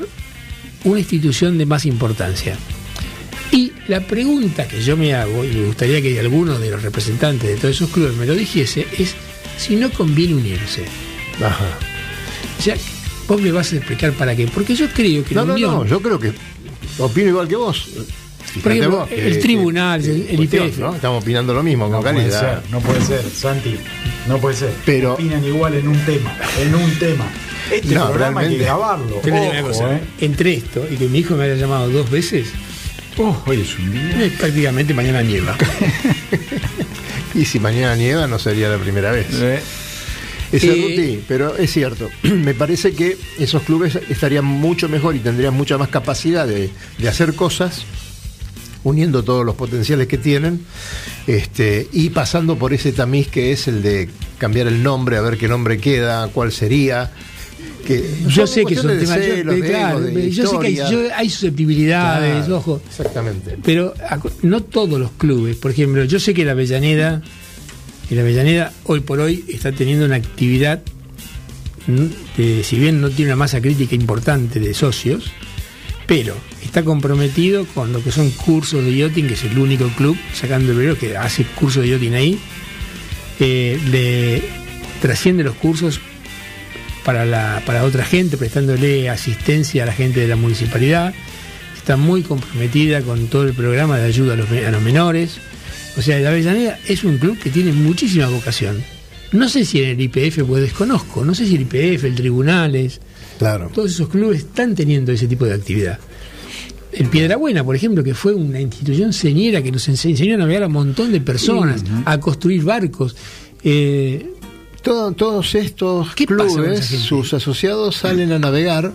una institución de más importancia. Y la pregunta que yo me hago, y me gustaría que alguno de los representantes de todos esos clubes me lo dijese, es si no conviene unirse. Ajá. O sea, vos me vas a explicar para qué. Porque yo creo que No, la no, unión- no, yo creo que opino igual que vos. Fíjate Por ejemplo, vos que- el tribunal, que- el- el cuestión, IPF. ¿no? Estamos opinando lo mismo, No con puede ser, no puede ser, Santi. No puede ser. Pero- Opinan igual en un tema, en un tema. Este No, programa hay que realmente. grabarlo. Yo le digo una Ojo, cosa, eh. entre esto y que mi hijo me haya llamado dos veces, Oh, hoy es un día. eh, prácticamente mañana nieva. Y si mañana nieva no sería la primera vez. Eh, Es Eh, Cerruti, pero es cierto. Me parece que esos clubes estarían mucho mejor y tendrían mucha más capacidad de, de hacer cosas, uniendo todos los potenciales que tienen, este, y pasando por ese tamiz que es el de cambiar el nombre, a ver qué nombre queda, cuál sería. Que Yo sé que yo, claro, ego, de yo sé que hay, historia. yo- hay susceptibilidades, Claro, ojo. Exactamente. Pero no todos los clubes, por ejemplo, yo sé que la Avellaneda, la Avellaneda hoy por hoy está teniendo una actividad, de- si bien no tiene una masa crítica importante de socios, pero está comprometido con lo que son cursos de yachting, que es el único club, sacando el verano, que hace cursos de yachting ahí, eh, le trasciende los cursos para, para otra gente, prestándole asistencia a la gente de la municipalidad. Está muy comprometida con todo el programa de ayuda a los, a los menores. O sea, la Avellaneda es un club que tiene muchísima vocación. No sé si en el IPF, pues desconozco, no sé si el IPF, el Tribunales, Claro. Todos esos clubes están teniendo ese tipo de actividad. El Piedrabuena, por ejemplo, que fue una institución señera que nos ense- enseñó a navegar a un montón de personas, a construir barcos. Eh, Todo- todos estos ¿Qué pasa con clubes, sus asociados salen a navegar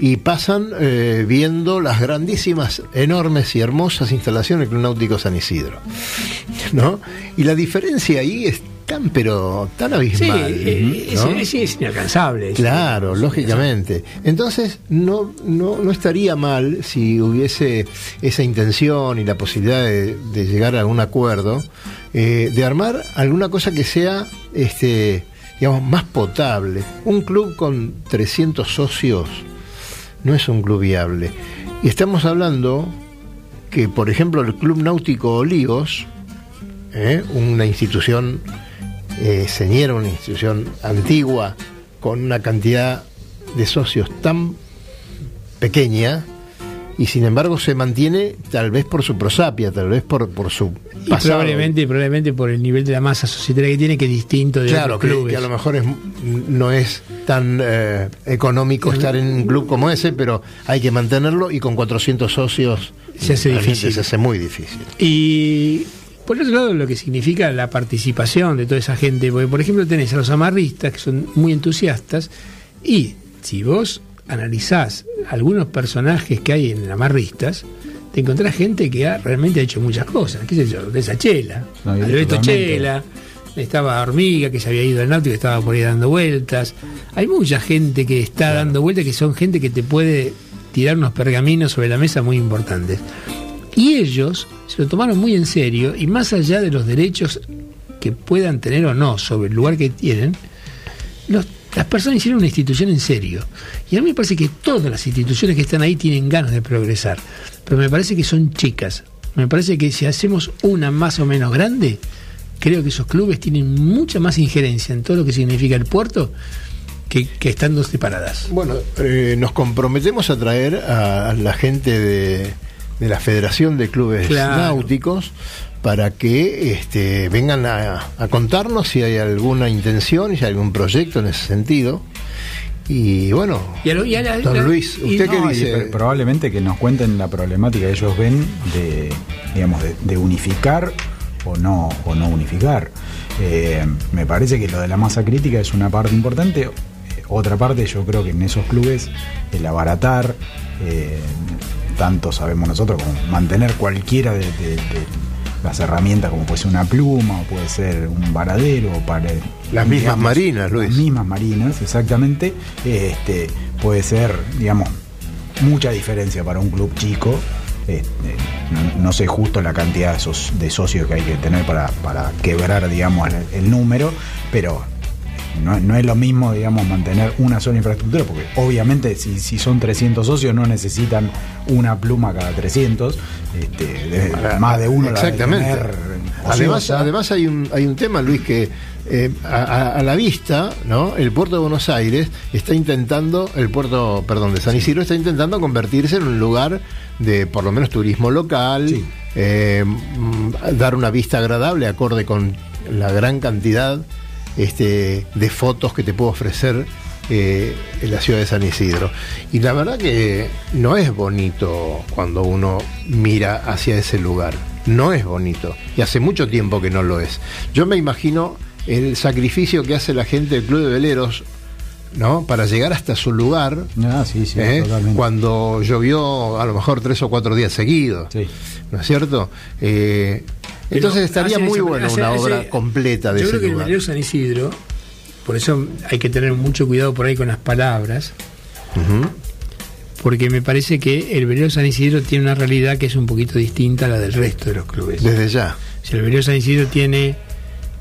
y pasan eh, viendo las grandísimas, enormes y hermosas instalaciones del Club Náutico San Isidro. ¿No? Y la diferencia ahí es tan, pero tan sí, abismal. eh, ¿no? es, es- es inalcanzable. Claro, lógicamente. Entonces, no, no, no estaría mal si hubiese esa intención y la posibilidad de, de llegar a algún acuerdo, eh, de armar alguna cosa que sea, este, digamos, más potable. Un club con 300 socios no es un club viable. Y estamos hablando que, por ejemplo, el Club Náutico Olivos, ¿eh? una institución eh, una institución antigua, con una cantidad de socios tan pequeña, y sin embargo se mantiene tal vez por su prosapia, tal vez por, por su Y pasado. probablemente, probablemente por el nivel de la masa societaria que tiene, que es distinto de Claro, otros que, clubes. que a lo mejor es, no es tan eh, económico estar en un club como ese, pero hay que mantenerlo y con 400 socios Se hace difícil. Se hace muy difícil. Y por otro lado, lo que significa la participación de toda esa gente, porque por ejemplo tenés a los amarristas que son muy entusiastas, y si vos analizás algunos personajes que hay en amarristas, te encontrás gente que ha, realmente ha hecho muchas cosas, qué sé yo, de esa Chela, No, Alberto. Chela, estaba Hormiga, que se había ido al náutico, que estaba por ahí dando vueltas. Hay mucha gente que está dando vueltas, que son gente que te puede tirar unos pergaminos sobre la mesa muy importantes. Y ellos se lo tomaron muy en serio y más allá de los derechos que puedan tener o no sobre el lugar que tienen, los- las personas hicieron una institución en serio. Y a mí me parece que todas las instituciones que están ahí tienen ganas de progresar. Pero me parece que son chicas. Me parece que si hacemos una más o menos grande, creo que esos clubes tienen mucha más injerencia en todo lo que significa el puerto que, estando separadas. Bueno, eh, nos comprometemos a traer a la gente de, de la Federación de Clubes Claro. Náuticos para que este, vengan a, a contarnos si hay alguna intención y si hay algún proyecto en ese sentido. Y bueno, Y a lo- y a la- don la- Luis, y ¿usted qué No, dice? pr- probablemente que nos cuenten la problemática que ellos ven de, digamos, de, de unificar o no, o no unificar. Eh, me parece que lo de la masa crítica es una parte importante. Eh, Otra parte, yo creo que en esos clubes, el abaratar, eh, tanto sabemos nosotros como mantener cualquiera de, de- de las herramientas, como puede ser una pluma, o puede ser un varadero, o para, Las mismas marinas, Luis. Las mismas marinas, exactamente. Este, puede ser, digamos, mucha diferencia para un club chico. Este, no, no sé justo la cantidad de, soc- de socios que hay que tener para, para quebrar, digamos, el, el número, pero no, no es lo mismo, digamos, mantener una sola infraestructura, porque obviamente si, si son 300 socios no necesitan una pluma cada 300, este, de- más de uno la Exactamente. tener Además, además hay un hay un tema, Luis, que eh, a, la vista, ¿no? El puerto de Buenos Aires está intentando, el puerto, perdón, de San Isidro está intentando convertirse en un lugar de por lo menos turismo local, Sí. eh, mm, dar una vista agradable acorde con la gran cantidad este, de fotos que te puedo ofrecer eh, en la ciudad de San Isidro. Y la verdad que no es bonito cuando uno mira hacia ese lugar. No es bonito. Y hace mucho tiempo que no lo es. Yo me imagino el sacrificio que hace la gente del Club de Veleros, ¿no? Para llegar hasta su lugar. Ah, sí, sí, ¿eh? totalmente. Cuando llovió a lo mejor tres o cuatro días seguidos. Sí. ¿No es cierto? Eh, entonces estaría muy bueno hace- una hace- obra completa de Yo ese creo que lugar. el velero San Isidro, por eso hay que tener mucho cuidado por ahí con las palabras, porque me parece que el velero San Isidro tiene una realidad que es un poquito distinta a la del resto de los clubes. Desde ya. Si el velero San Isidro tiene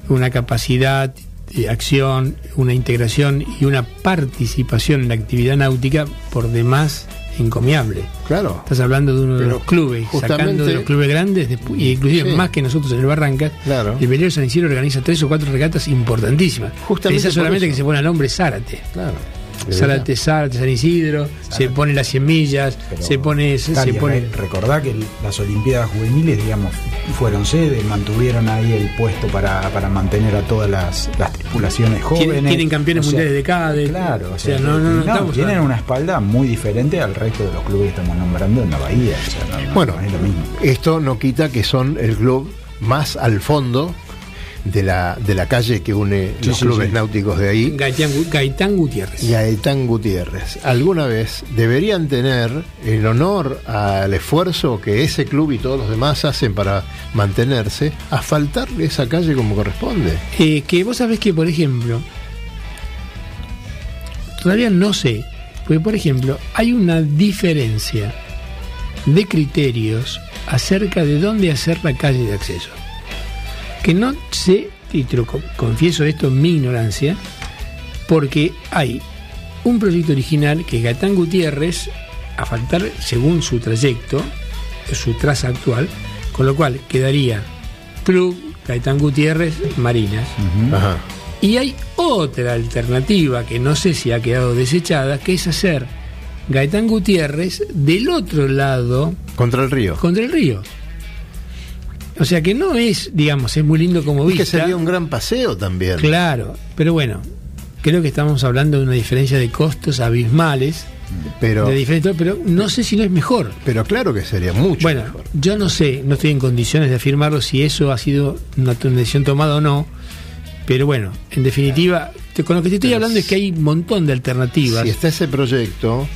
una capacidad de acción, una integración y una participación en la actividad náutica por demás encomiable. Claro. Estás hablando de uno de los clubes, sacando de los clubes grandes, despu- y inclusive Sí. más que nosotros en el Barrancas, Claro. el velero San Isidro organiza tres o cuatro regatas importantísimas. Justamente Esa solamente que se pone al hombre Zárate. Claro. Zárate, Zárate, San Isidro, se pone las 100 millas, Pero, se pone, se, pone re- recordá que las Olimpiadas Juveniles, digamos, fueron sede, mantuvieron ahí el puesto para, para mantener a todas las, las tripulaciones jóvenes. tienen, tienen campeones O sea, mundiales de CADE. Claro, o sea, no, no, no, tienen una espalda muy diferente al resto de los clubes que estamos nombrando en la Bahía. o sea, no- no- Bueno, no es lo mismo. esto no quita que son el club más al fondo de la, de la calle que une Sí, los sí, clubes sí. náuticos de ahí. Gaitán, Gu- Gaitán Gutiérrez. Gaetán Gutiérrez. Alguna vez deberían tener el honor al esfuerzo que ese club y todos los demás hacen para mantenerse, asfaltarle esa calle como corresponde. Eh, que vos sabés que, por ejemplo, todavía no sé, porque por ejemplo, hay una diferencia de criterios acerca de dónde hacer la calle de acceso. Que no sé, y te lo co- confieso esto en mi ignorancia, porque hay un proyecto original que Gatán Gutiérrez, a faltar según su trayecto, su traza actual, con lo cual quedaría Club Gaitán Gutiérrez Marinas. Ajá. Y hay otra alternativa que no sé si ha quedado desechada, que es hacer Gaitán Gutiérrez del otro lado Contra el río. contra el río. O sea que no es, digamos, es muy lindo como Y que vista. sería un gran paseo también. Claro, pero bueno, creo que estamos hablando de una diferencia de costos abismales, Pero, de diferente, pero no sé si no es mejor. pero claro que sería mucho Bueno, mejor. yo no sé, no estoy en condiciones de afirmarlo si eso ha sido una, una decisión tomada o no, pero bueno, en definitiva, te- con lo que te estoy Pero hablando es que hay un montón de alternativas. Si está ese proyecto,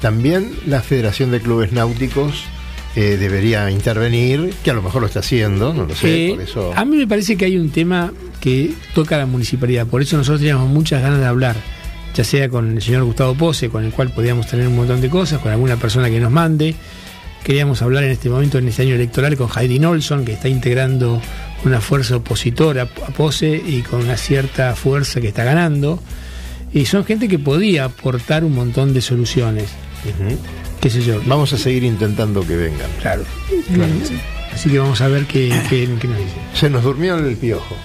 también la Federación de Clubes Náuticos eh, debería intervenir, que a lo mejor lo está haciendo, no lo sé, Eh, por eso. A mí me parece que hay un tema que toca a la municipalidad, por eso nosotros teníamos muchas ganas de hablar, ya sea con el señor Gustavo Pose, con el cual podíamos tener un montón de cosas, con alguna persona que nos mande. Queríamos hablar en este momento, en este año electoral, con Heidi Olson, que está integrando una fuerza opositora a Pose y con una cierta fuerza que está ganando. Y son gente que podía aportar un montón de soluciones. ¿Qué sé yo? Vamos a seguir intentando que vengan. Claro. Así que vamos a ver qué, qué- qué nos dice. Se nos durmió el piojo.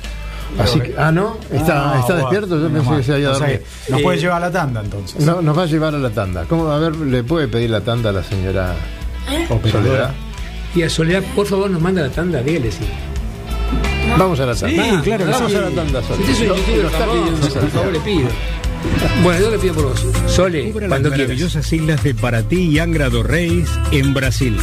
Así que, ah, no, está, Ah, está despierto. Yo pensé que se había O sea dormido. que Nos Eh, puede llevar a la tanda entonces. No, nos va a llevar a la tanda. ¿Cómo? A ver, ¿le puede pedir la tanda a la señora Soledad? Y a Soledad, por favor, nos manda la tanda, dígale sí. Vamos a la tanda. Sí, claro Vamos sí. a la tanda, Si Soledad. usted es un Lo- youtuber lo está famoso, pidiendo por favor, le pido. Bueno, yo le pido por vos. Sole, las cuando quieras. maravillosas islas de Paraty y Angra do Reis en Brasil.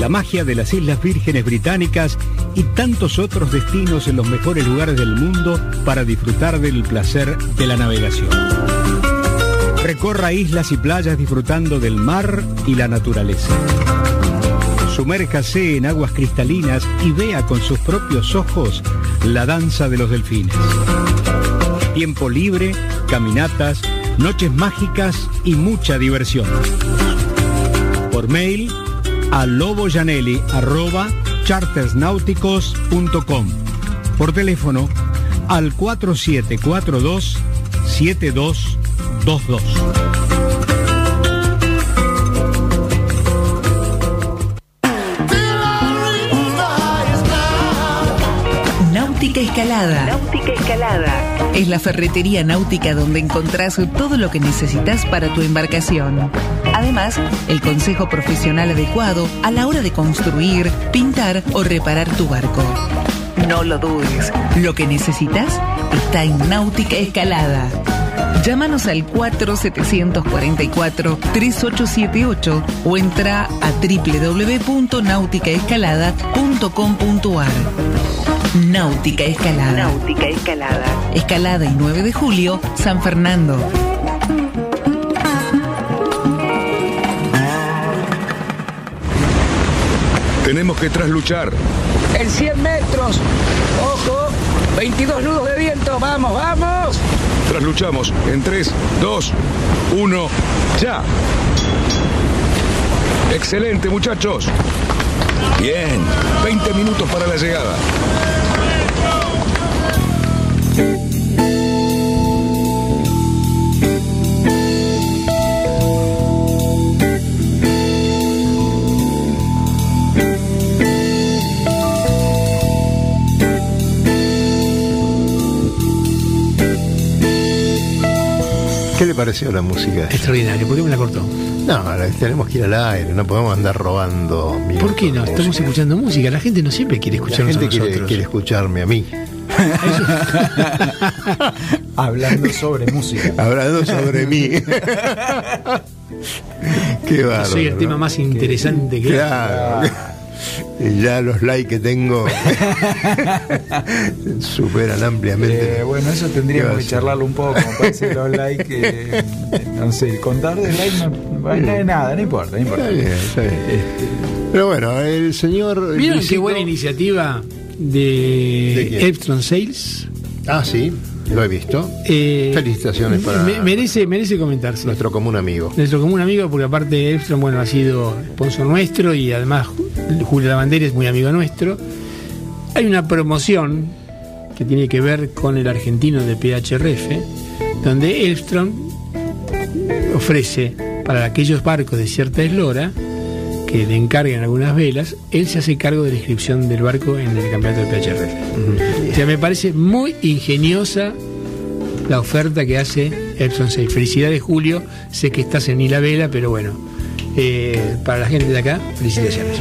La magia de las Islas Vírgenes Británicas y tantos otros destinos en los mejores lugares del mundo para disfrutar del placer de la navegación. Recorra islas y playas disfrutando del mar y la naturaleza. Sumérjase en aguas cristalinas y vea con sus propios ojos la danza de los delfines. Tiempo libre, caminatas, noches mágicas y mucha diversión. Por mail a loboyanelli arroba chartersnáuticos.com. Por teléfono al 4742 7222. Náutica Escalada. Náutica Escalada. Es la ferretería náutica donde encontrás todo lo que necesitas para tu embarcación. Además, el consejo profesional adecuado a la hora de construir, pintar o reparar tu barco. No lo dudes, lo que necesitas está en Náutica Escalada. Llámanos al 4744-3878 o entra a www.nauticaescalada.com.ar. Náutica Escalada. Náutica Escalada. Escalada y 9 de julio, San Fernando. Tenemos que trasluchar. En 100 metros. Ojo. 22 nudos de viento. Vamos, vamos. Trasluchamos en 3, 2, 1, ya. Excelente, muchachos. Bien, 20 minutos para la llegada. ¿Qué le pareció la música? Extraordinario. ¿Por qué me la cortó? No, tenemos que ir al aire, no podemos andar robando. ¿Por qué no? Estamos escuchando música. La gente no siempre quiere escucharnos La gente quiere escucharme a mí. Hablando sobre música. Hablando sobre mí. Qué bárbaro. Soy el tema más interesante que hay. Claro. Y ya los likes que tengo superan ampliamente. Eh, bueno, eso ¿Qué tendríamos que charlarlo un poco, como parece los likes. eh, no sé, contar de likes no, no nada, no importa, no importa. Está bien, está bien. Pero bueno, el señor. ¿Vieron qué buena iniciativa ¿De de, Sales? Ah, sí, lo he visto. Eh, Felicitaciones para me- merece, merece comentarse. nuestro común amigo. Nuestro común amigo, porque aparte Epson, bueno, ha sido sponsor nuestro y además Julio Lavandera es muy amigo nuestro. Hay una promoción que tiene que ver con el argentino de PHRF, donde Elstrom ofrece para aquellos barcos de cierta eslora que le encarguen algunas velas, él se hace cargo de la inscripción del barco en el campeonato de PHRF. O sea, me parece muy ingeniosa la oferta que hace Epson 6. Felicidades, Julio. Sé que estás en Hila Vela, pero bueno, eh, para la gente de acá, felicitaciones.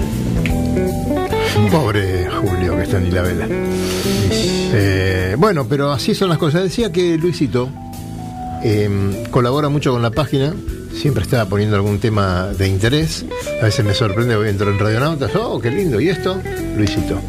Pobre Julio que está en la vela. Eh, bueno, pero así son las cosas. Decía que Luisito eh, colabora mucho con la página, siempre está poniendo algún tema de interés. A veces me sorprende, voy entro en Radionautas, oh, qué lindo, ¿y esto? Luisito.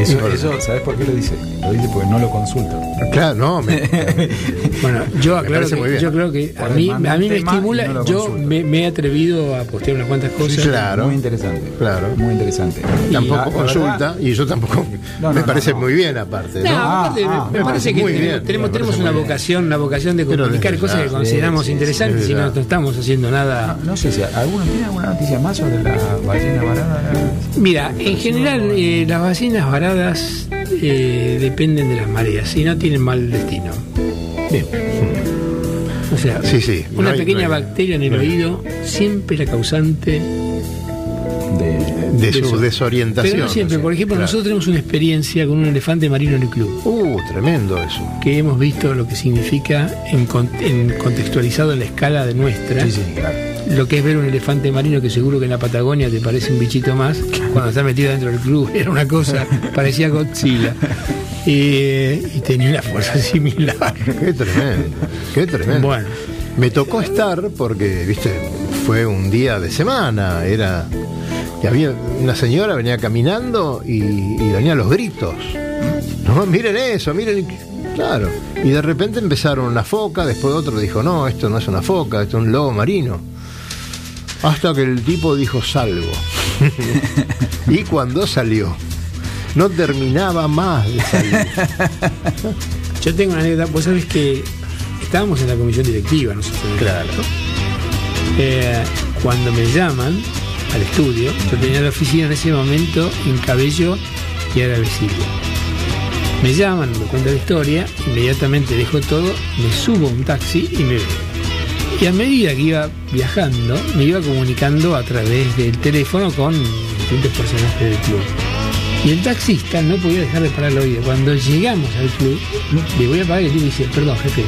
Eso, Bueno. eso, ¿sabes por qué lo dice? Lo dice porque no lo consulto. Claro, no, me- Bueno, yo aclaro muy bien. yo creo que a mí, a mí me estimula, no yo me, me he atrevido a postear unas cuantas cosas. Sí, claro. Muy interesante. Claro. Muy interesante. tampoco consulta y yo tampoco. No, me parece no, no. muy bien, aparte. No, ¿no? aparte, Ah, me- ah, me me parece que tenemos, bien, tenemos, una bien. vocación, una vocación de comunicar desde cosas que consideramos interesantes y no, estamos haciendo nada. No, no sé si alguno tiene alguna noticia más sobre la ballena varada. Mira, en general eh, las ballenas varadas eh, dependen de las mareas y no tienen mal destino. Bien. O sea, Sí, sí, no una hay- pequeña no hay- bacteria en el no oído siempre la causante. De, su desorientación. Pero no siempre, por ejemplo, claro. nosotros tenemos una experiencia con un elefante marino en el club, Uh, tremendo eso. que hemos visto lo que significa en, con- en contextualizado en la escala de nuestra. sí, sí, claro. Lo que es ver un elefante marino que seguro que en la Patagonia te parece un bichito más, cuando está metido dentro del club era una cosa, parecía Godzilla. Eh, y tenía una fuerza similar. Qué tremendo, qué tremendo. Bueno. Me tocó estar porque, viste, fue un día de semana, era que había una señora venía caminando y, y venía los gritos. No, miren eso, miren, claro. Y de repente empezaron una foca, después otro dijo, no, esto no es una foca, esto es un lobo marino. Hasta que el tipo dijo, salgo. y cuando salió, no terminaba más de salir. Yo tengo una anécdota, vos sabés que estábamos en la comisión directiva nosotros. Claro. Eh, cuando me llaman al estudio, yo tenía la oficina en ese momento en Cabello y era Vecilio. Me llaman, me cuentan la historia, inmediatamente dejo todo, me subo a un taxi y me voy. Y a medida que iba viajando, me iba comunicando a través del teléfono con distintos personajes del club. Y el taxista no podía dejar de parar el oído. Cuando llegamos al club, le voy a pagar y el tipo dice, perdón, jefe,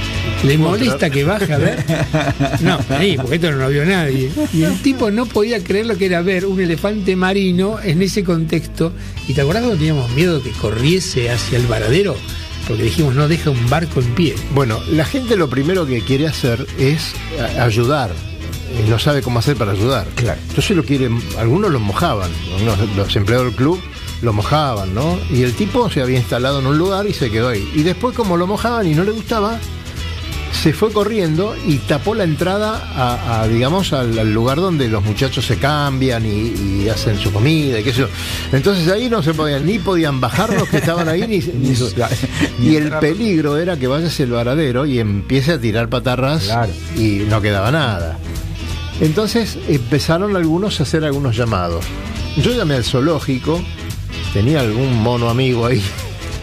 ¿le molesta que baje a ver? No, ahí, porque esto no lo vio nadie. Y el tipo no podía creer lo que era ver un elefante marino en ese contexto. ¿Y te acordás cuando teníamos miedo que corriese hacia el varadero? Porque dijimos, no deja un barco en pie. Bueno, la gente lo primero que quiere hacer es a- ayudar. Y no sabe cómo hacer para ayudar. Claro. Entonces lo quieren, algunos lo mojaban, algunos- los empleados del club lo mojaban, ¿no? Y el tipo se había instalado en un lugar y se quedó ahí. Y después, como lo mojaban y no le gustaba, se fue corriendo y tapó la entrada a, a, digamos, al, al lugar donde los muchachos se cambian y, y hacen su comida y qué sé yo. Entonces ahí no se podían, ni podían bajar los que estaban ahí, ni, ni- Ni y el peligro era que vaya hacia el varadero y empiece a tirar patarras Claro. y no quedaba nada. Entonces empezaron algunos a hacer algunos llamados. Yo llamé al zoológico, tenía algún mono amigo ahí,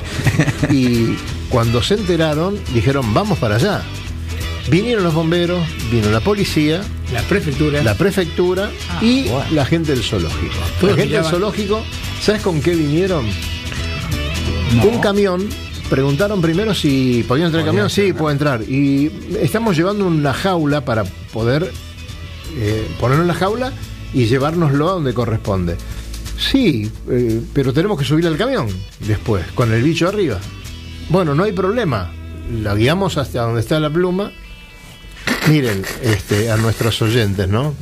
y cuando se enteraron dijeron, vamos para allá. Vinieron los bomberos, vino la policía, La prefectura. la prefectura y bueno. la gente del zoológico. La gente del zoológico, ¿sabes con qué vinieron? No. Un camión preguntaron primero si podía entrar el camión. Sí, puede entrar. Y estamos llevando una jaula para poder eh, ponerlo en la jaula y llevárnoslo a donde corresponde. Sí, eh, pero tenemos que subir al camión después, con el bicho arriba. Bueno, no hay problema. La guiamos hasta donde está la pluma. Miren, este, a nuestros oyentes, ¿no?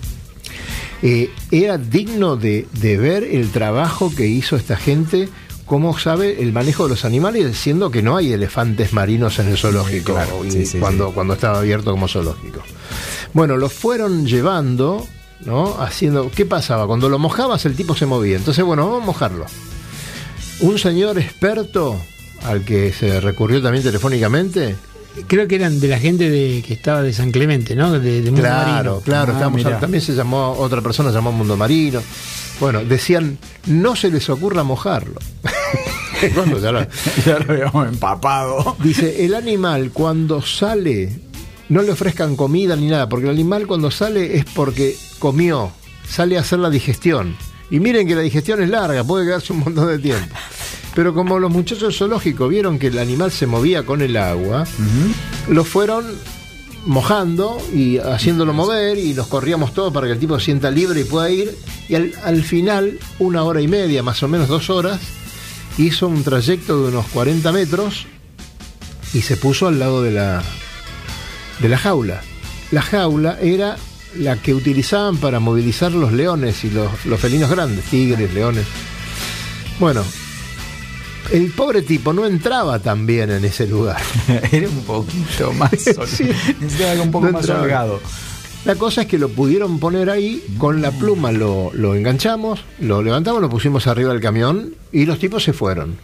Eh, era digno de, de ver el trabajo que hizo esta gente, cómo sabe el manejo de los animales, siendo que no hay elefantes marinos en el zoológico, claro, sí, sí, cuando, sí. cuando estaba abierto como zoológico. Bueno, lo fueron llevando, ¿no? Haciendo. ¿Qué pasaba? Cuando lo mojabas, el tipo se movía. Entonces, bueno, vamos a mojarlo. Un señor experto al que se recurrió también telefónicamente. Creo que eran de la gente de, que estaba de San Clemente, ¿no? De, de Mundo Claro, Marino. claro, Ah, también se llamó, otra persona se llamó Mundo Marino. Bueno, decían, no se les ocurra mojarlo. Cuando ya lo- Ya lo habíamos empapado. Dice, el animal cuando sale, no le ofrezcan comida ni nada, porque el animal cuando sale es porque comió, sale a hacer la digestión. Y miren que la digestión es larga, puede quedarse un montón de tiempo. Pero como los muchachos del zoológico vieron que el animal se movía con el agua, lo fueron mojando y haciéndolo mover y nos corríamos todos para que el tipo se sienta libre y pueda ir. Y al, al final, una hora y media, más o menos dos horas, hizo un trayecto de unos 40 metros y se puso al lado de la, de la jaula. La jaula era la que utilizaban para movilizar los leones y los, los felinos grandes, tigres, leones. Bueno, el pobre tipo no entraba tan bien en ese lugar. Era un poquito más Sí. Necesitaba un poco No más holgado. La cosa es que lo pudieron poner ahí, con la pluma lo, lo enganchamos, lo levantamos, lo pusimos arriba del camión y los tipos se fueron.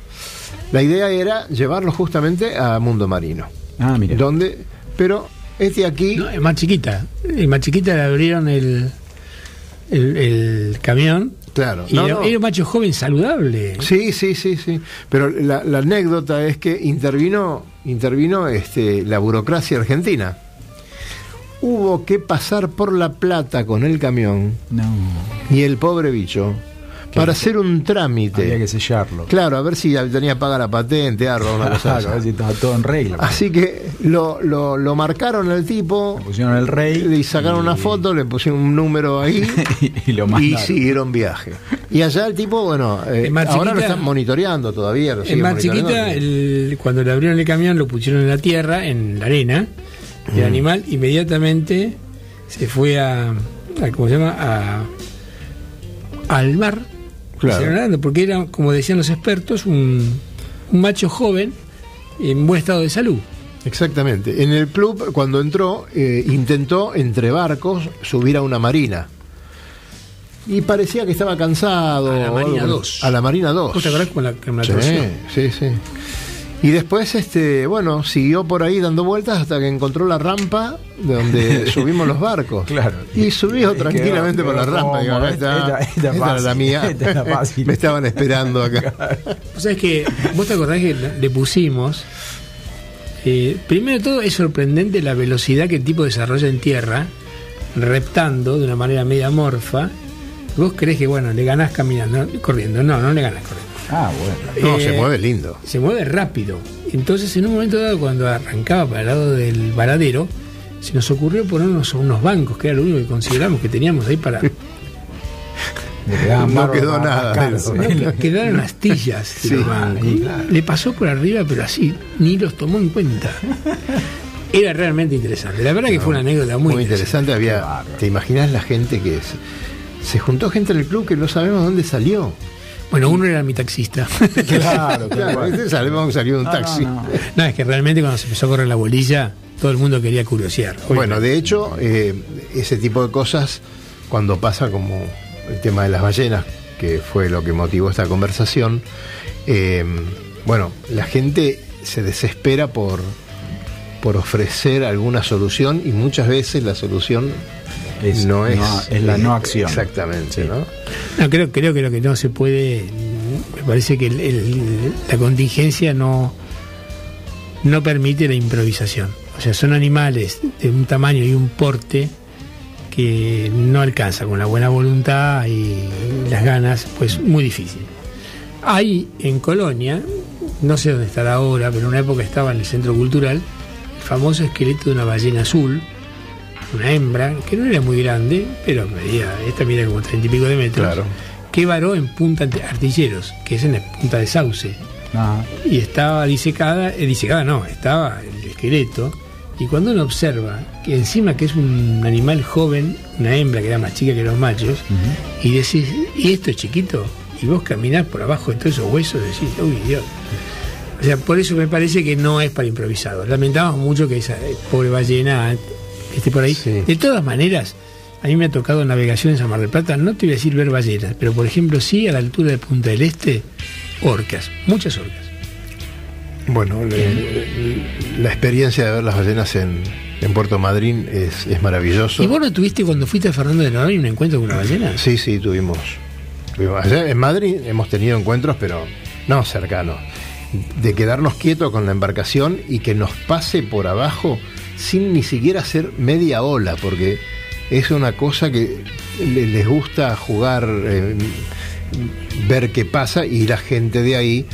La idea era llevarlo justamente a Mundo Marino. Ah, mira. Donde, pero este aquí, No, es más chiquita. Es más chiquita le abrieron el, el, el camión. Claro, Y no, era, no. era un macho joven saludable. Sí, sí, sí, sí. Pero la, la anécdota es que intervino, intervino este, la burocracia argentina. Hubo que pasar por la plata con el camión No. y el pobre bicho para hacer un trámite. Había que sellarlo. Claro, a ver si tenía paga la patente, algo, una cosa Claro, a ver así. si estaba todo en regla. Así que lo, lo, lo marcaron al tipo, Le pusieron el rey. le sacaron una foto, le pusieron un número ahí y lo y mandaron. siguieron viaje. Y allá el tipo, bueno, eh, ahora lo están monitoreando todavía. lo Es siguen más monitoreando. chiquita, el- cuando le abrieron el camión lo pusieron en la tierra, en la arena. Mm. El animal inmediatamente se fue a, a- ¿cómo se llama? A, al mar. Claro. Porque era, como decían los expertos, un, un macho joven en buen estado de salud. Exactamente. En el club, cuando entró, eh, intentó entre barcos subir a una marina. Y parecía que estaba cansado. A la Marina algo. 2. A la Marina 2. ¿Vos te acordás con la, con la sí, sí. Y después, este, bueno, siguió por ahí dando vueltas hasta que encontró la rampa de donde subimos los barcos. Claro. Y subió quedó- tranquilamente por la rampa. Digo, cómodo. acá está. Esta- esta Esta era la mía. Esta era fácil. Me estaban esperando acá. Vos sabés que, vos te acordás que le pusimos. eh, primero de todo, es sorprendente la velocidad que el tipo desarrolla en tierra, reptando de una manera media morfa. Vos crees que, bueno, le ganás caminando, corriendo. No, no le ganás corriendo. Ah, bueno. No, Eh, se mueve lindo. Se mueve rápido. Entonces, en un momento dado, cuando arrancaba para el lado del varadero, se nos ocurrió ponernos unos bancos, que era lo único que consideramos que teníamos ahí para. No quedó nada eso. No, quedaron astillas Sí, los bancos. ahí, claro. Le pasó por arriba, pero así, ni los tomó en cuenta. Era realmente interesante. La verdad que fue una anécdota muy, Muy interesante. Había, ¿Te imaginas la gente que se, se juntó gente en el club que no sabemos dónde salió? Bueno, uno era mi taxista. Claro, Claro, este de un No, taxi. no, no. no, es que realmente cuando se empezó a correr la bolilla, todo el mundo quería curiosear. Bueno, de hecho, eh, ese tipo de cosas, cuando pasa como el tema de las ballenas, que fue lo que motivó esta conversación, eh, bueno, la gente se desespera por, por ofrecer alguna solución y muchas veces la solución Es- no es, no- es la no acción. Exactamente, ¿no? No, creo, creo que lo que no se puede, me parece que el- el- la contingencia no, no permite la improvisación. O sea, son animales de un tamaño y un porte que no alcanza con la buena voluntad y las ganas, pues muy difícil. Hay en Colonia, no sé dónde estará ahora, pero en una época estaba en el centro cultural, el famoso esqueleto de una ballena azul, una hembra, que no era muy grande, pero medía, esta mide como treinta y pico de metros, Claro. que varó en Punta Artilleros, que es en la punta de Sauce. Y estaba disecada, eh, disecada no, estaba el esqueleto. Y cuando uno observa que encima que es un animal joven, una hembra que era más chica que los machos, y decís, ¿y esto es chiquito? Y vos caminás por abajo de todos esos huesos, decís, uy, Dios. O sea, por eso me parece que no es para improvisados. Lamentamos mucho que esa eh, pobre ballena esté por ahí. Sí. De todas maneras, a mí me ha tocado navegación en San Mar del Plata, no te voy a decir ver ballenas, pero por ejemplo sí a la altura de Punta del Este, orcas, muchas orcas. Bueno, la experiencia de ver las ballenas en, en Puerto Madryn es, es maravilloso. ¿Y vos no tuviste cuando fuiste a Fernando de Noronha un encuentro con una ballena? Sí, sí, tuvimos. tuvimos- Allá en Madrid hemos tenido encuentros, pero no cercanos. De quedarnos quietos con la embarcación y que nos pase por abajo sin ni siquiera hacer media ola, porque es una cosa que le- les gusta jugar, eh, ver qué pasa y la gente de ahí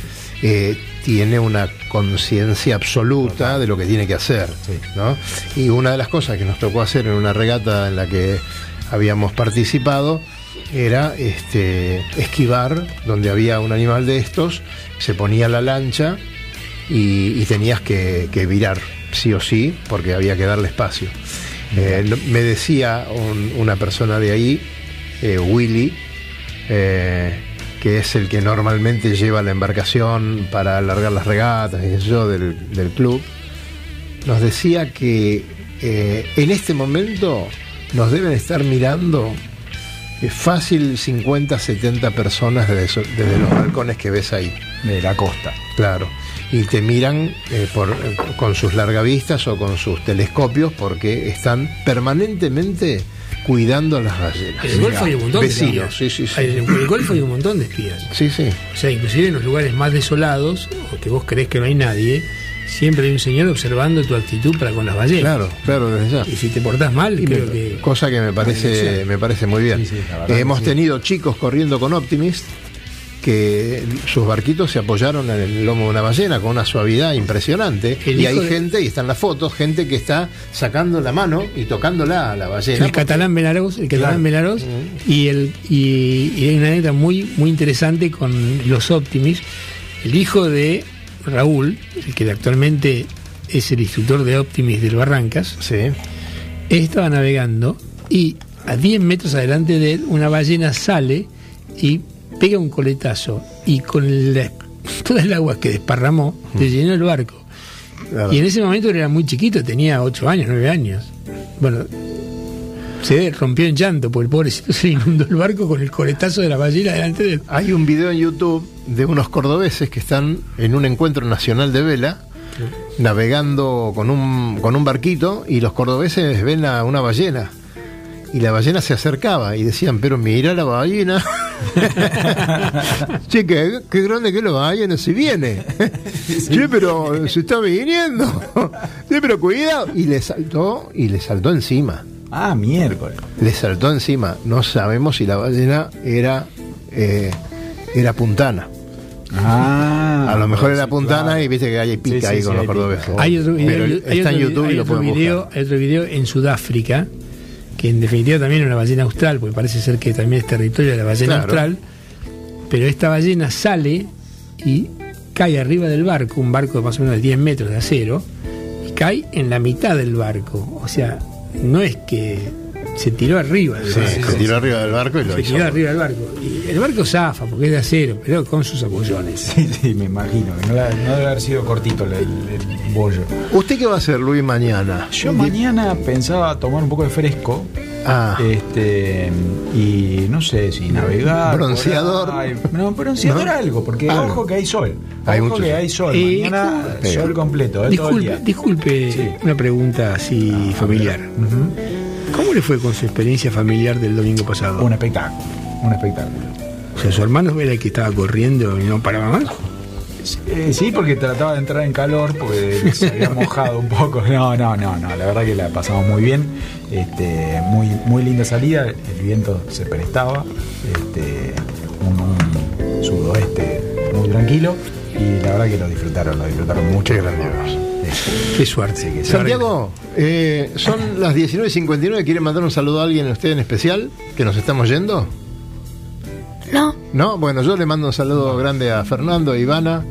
eh, tiene una conciencia absoluta de lo que tiene que hacer. ¿no? Y una de las cosas que nos tocó hacer en una regata en la que habíamos participado era este, esquivar donde había un animal de estos, se ponía la lancha y, y tenías que, que virar, sí o sí, porque había que darle espacio. Eh, me decía un- una persona de ahí, eh, Willy, eh, que es el que normalmente lleva la embarcación para alargar las regatas, y yo, del, del club, nos decía que en este momento nos deben estar mirando fácil 50, 70 personas desde, desde los balcones que ves ahí. de la costa. Claro. Y te miran eh, por, eh, con sus largavistas o con sus telescopios porque están permanentemente cuidando a las ballenas. En el Golfo hay un montón de Vecinos, espías. sí, sí, sí. En el Golfo hay un montón de espías. Sí, sí. O sea, inclusive en los lugares más desolados, o que vos crees que no hay nadie, siempre hay un señor observando tu actitud para con las ballenas. Claro, claro, desde ya. Y si te portás mal, creo que... Cosa que me parece, me parece muy bien. Sí, sí, Eh, hemos tenido chicos corriendo con Optimist que sus barquitos se apoyaron en el lomo de una ballena con una suavidad impresionante. El y hay de- gente, y están las fotos, gente que está sacando la mano y tocándola a la ballena. El catalán Belarós, el catalán Claro. Belarós, y, el, y, y hay una anécdota muy, muy interesante con los Optimis. El hijo de Raúl, el que actualmente es el instructor de Optimis del Barrancas, Sí. estaba navegando y a 10 metros adelante de él una ballena sale y pega un coletazo y con la- toda el agua que desparramó le llenó el barco. Claro. Y en ese momento era muy chiquito, tenía 8 años, 9 años. Bueno, se rompió en llanto porque el pobrecito se inundó el barco con el coletazo de la ballena delante de él. Hay un video en YouTube de unos cordobeses que están en un encuentro nacional de vela, navegando con un, con un barquito, y los cordobeses ven a una ballena. Y la ballena se acercaba y decían, pero mira la ballena. che, qué, qué grande que es la ballena, si viene. che, pero se está viniendo. che, pero cuidado. Y le saltó, y le saltó encima. Ah, miércoles. Le saltó encima. No sabemos si la ballena era, eh, era puntana. Ah, A lo mejor era puntana claro. y viste que hay pica Sí, sí, ahí sí, con los hay cordobeses. Hay otro video, Pero hay está en otro- YouTube hay y lo otro video, buscar. hay otro video en Sudáfrica, que en definitiva también es una ballena austral, porque parece ser que también es territorio de la ballena Claro. austral, pero esta ballena sale y cae arriba del barco, un barco de más o menos de 10 metros de acero, y cae en la mitad del barco. O sea, no es que se tiró arriba del Sí, barco. se tiró arriba del barco y lo Se hizo. tiró arriba del barco. Y el barco zafa porque es de acero, pero con sus apoyones. Sí, sí, me imagino. que No, la- no debe haber sido cortito el, el- el bollo. ¿Usted qué va a hacer, Luis, mañana? Yo mañana pensaba tomar un poco de fresco. Ah. Este, y no sé si navegar. Bronceador. por ahí. No, bronceador ¿No? algo, porque Algo. ojo que hay sol. Hay ojo mucho que sol. hay sol. Eh, Mañana sol completo, eh, todo el Disculpe, día. disculpe Sí. una pregunta así familiar. ¿Cómo le fue con su experiencia familiar del domingo pasado? Un espectáculo. Un espectáculo. O sea, su hermano era el que estaba corriendo y no paraba más. Eh, sí, porque trataba de entrar en calor, porque se había mojado un poco. No, no, no, no, la verdad que la pasamos muy bien. Este, muy, muy linda salida, el viento se prestaba, este, un, un sudoeste muy tranquilo. Y la verdad que lo disfrutaron, lo disfrutaron mucho. Qué grandioso. Qué suerte. que Santiago, eh, son las 19.59. ¿Quiere mandar un saludo a alguien, a usted en especial, que nos estamos yendo? No, No, bueno, yo le mando un saludo grande a Fernando e Ivana,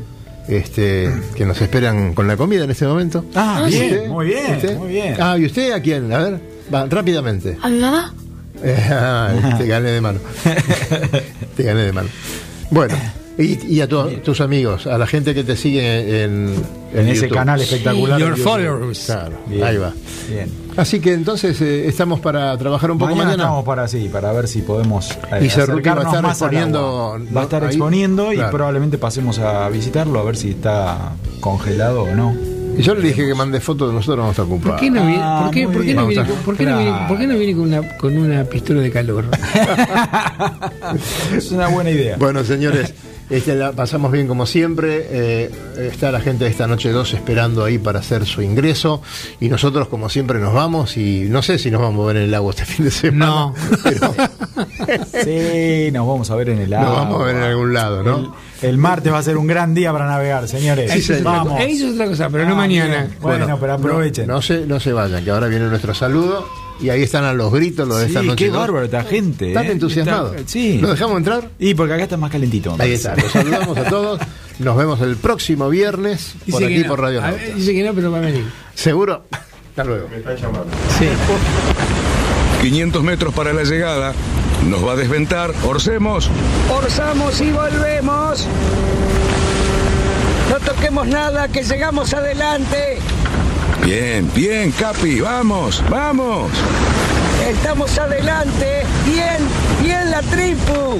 este, que nos esperan con la comida en este momento. Ah, Ah, bien, ¿Usted? muy bien, ¿Usted? muy bien. Ah, ¿y usted a quién? A ver, va, rápidamente. a mi mamá. Eh, ah, te gané de mano. te gané de mano. Bueno, y, y a tu- tus amigos, a la gente que te sigue en, En ese YouTube. canal espectacular. Your followers. Claro, Bien, ahí va. Bien. Así que entonces eh, estamos para trabajar un poco mañana, mañana. estamos para sí, para ver si podemos eh, Y Cerruti va a estar exponiendo. Va a estar Ahí. exponiendo y Claro. probablemente pasemos a visitarlo a ver si está congelado o no. Y yo le dije que mande fotos de nosotros, vamos a estar ¿Por qué no viene, Ah, por qué, muy por qué bien. no viene, Vamos a- con- por qué no viene, por qué no viene con, una, con una pistola de calor? Es una buena idea. Bueno, señores, este, la pasamos bien como siempre. Eh, está la gente de esta noche 2 esperando ahí para hacer su ingreso. Y nosotros, como siempre, nos vamos. Y no sé si nos vamos a ver en el lago este fin de semana. No. Pero Sí, nos vamos a ver en el nos agua. vamos a ver en algún lado, ¿no? El, el martes va a ser un gran día para navegar, señores. Otra vamos. eso es otra cosa, pero no Ah, mañana. Bueno, pero aprovechen. No, se, no se vayan, que ahora viene nuestro saludo. Y ahí están a los gritos los de esta Sí, noche. qué 2. bárbaro esta gente. Están eh. entusiasmados. Está- sí. ¿Lo dejamos entrar? Y porque acá está más calentito. me Ahí está. Los saludamos a todos. Nos vemos el próximo viernes por Dice aquí no. por Radio A Nauta. ver, Dice que no, pero va a venir. ¿Seguro? Hasta luego. Sí. 500 metros para la llegada. Nos va a desventar. Orcemos. Orzamos y volvemos. No toquemos nada, que llegamos adelante. Bien, bien, Capi. Vamos, vamos. Estamos adelante. Bien, bien la tripu.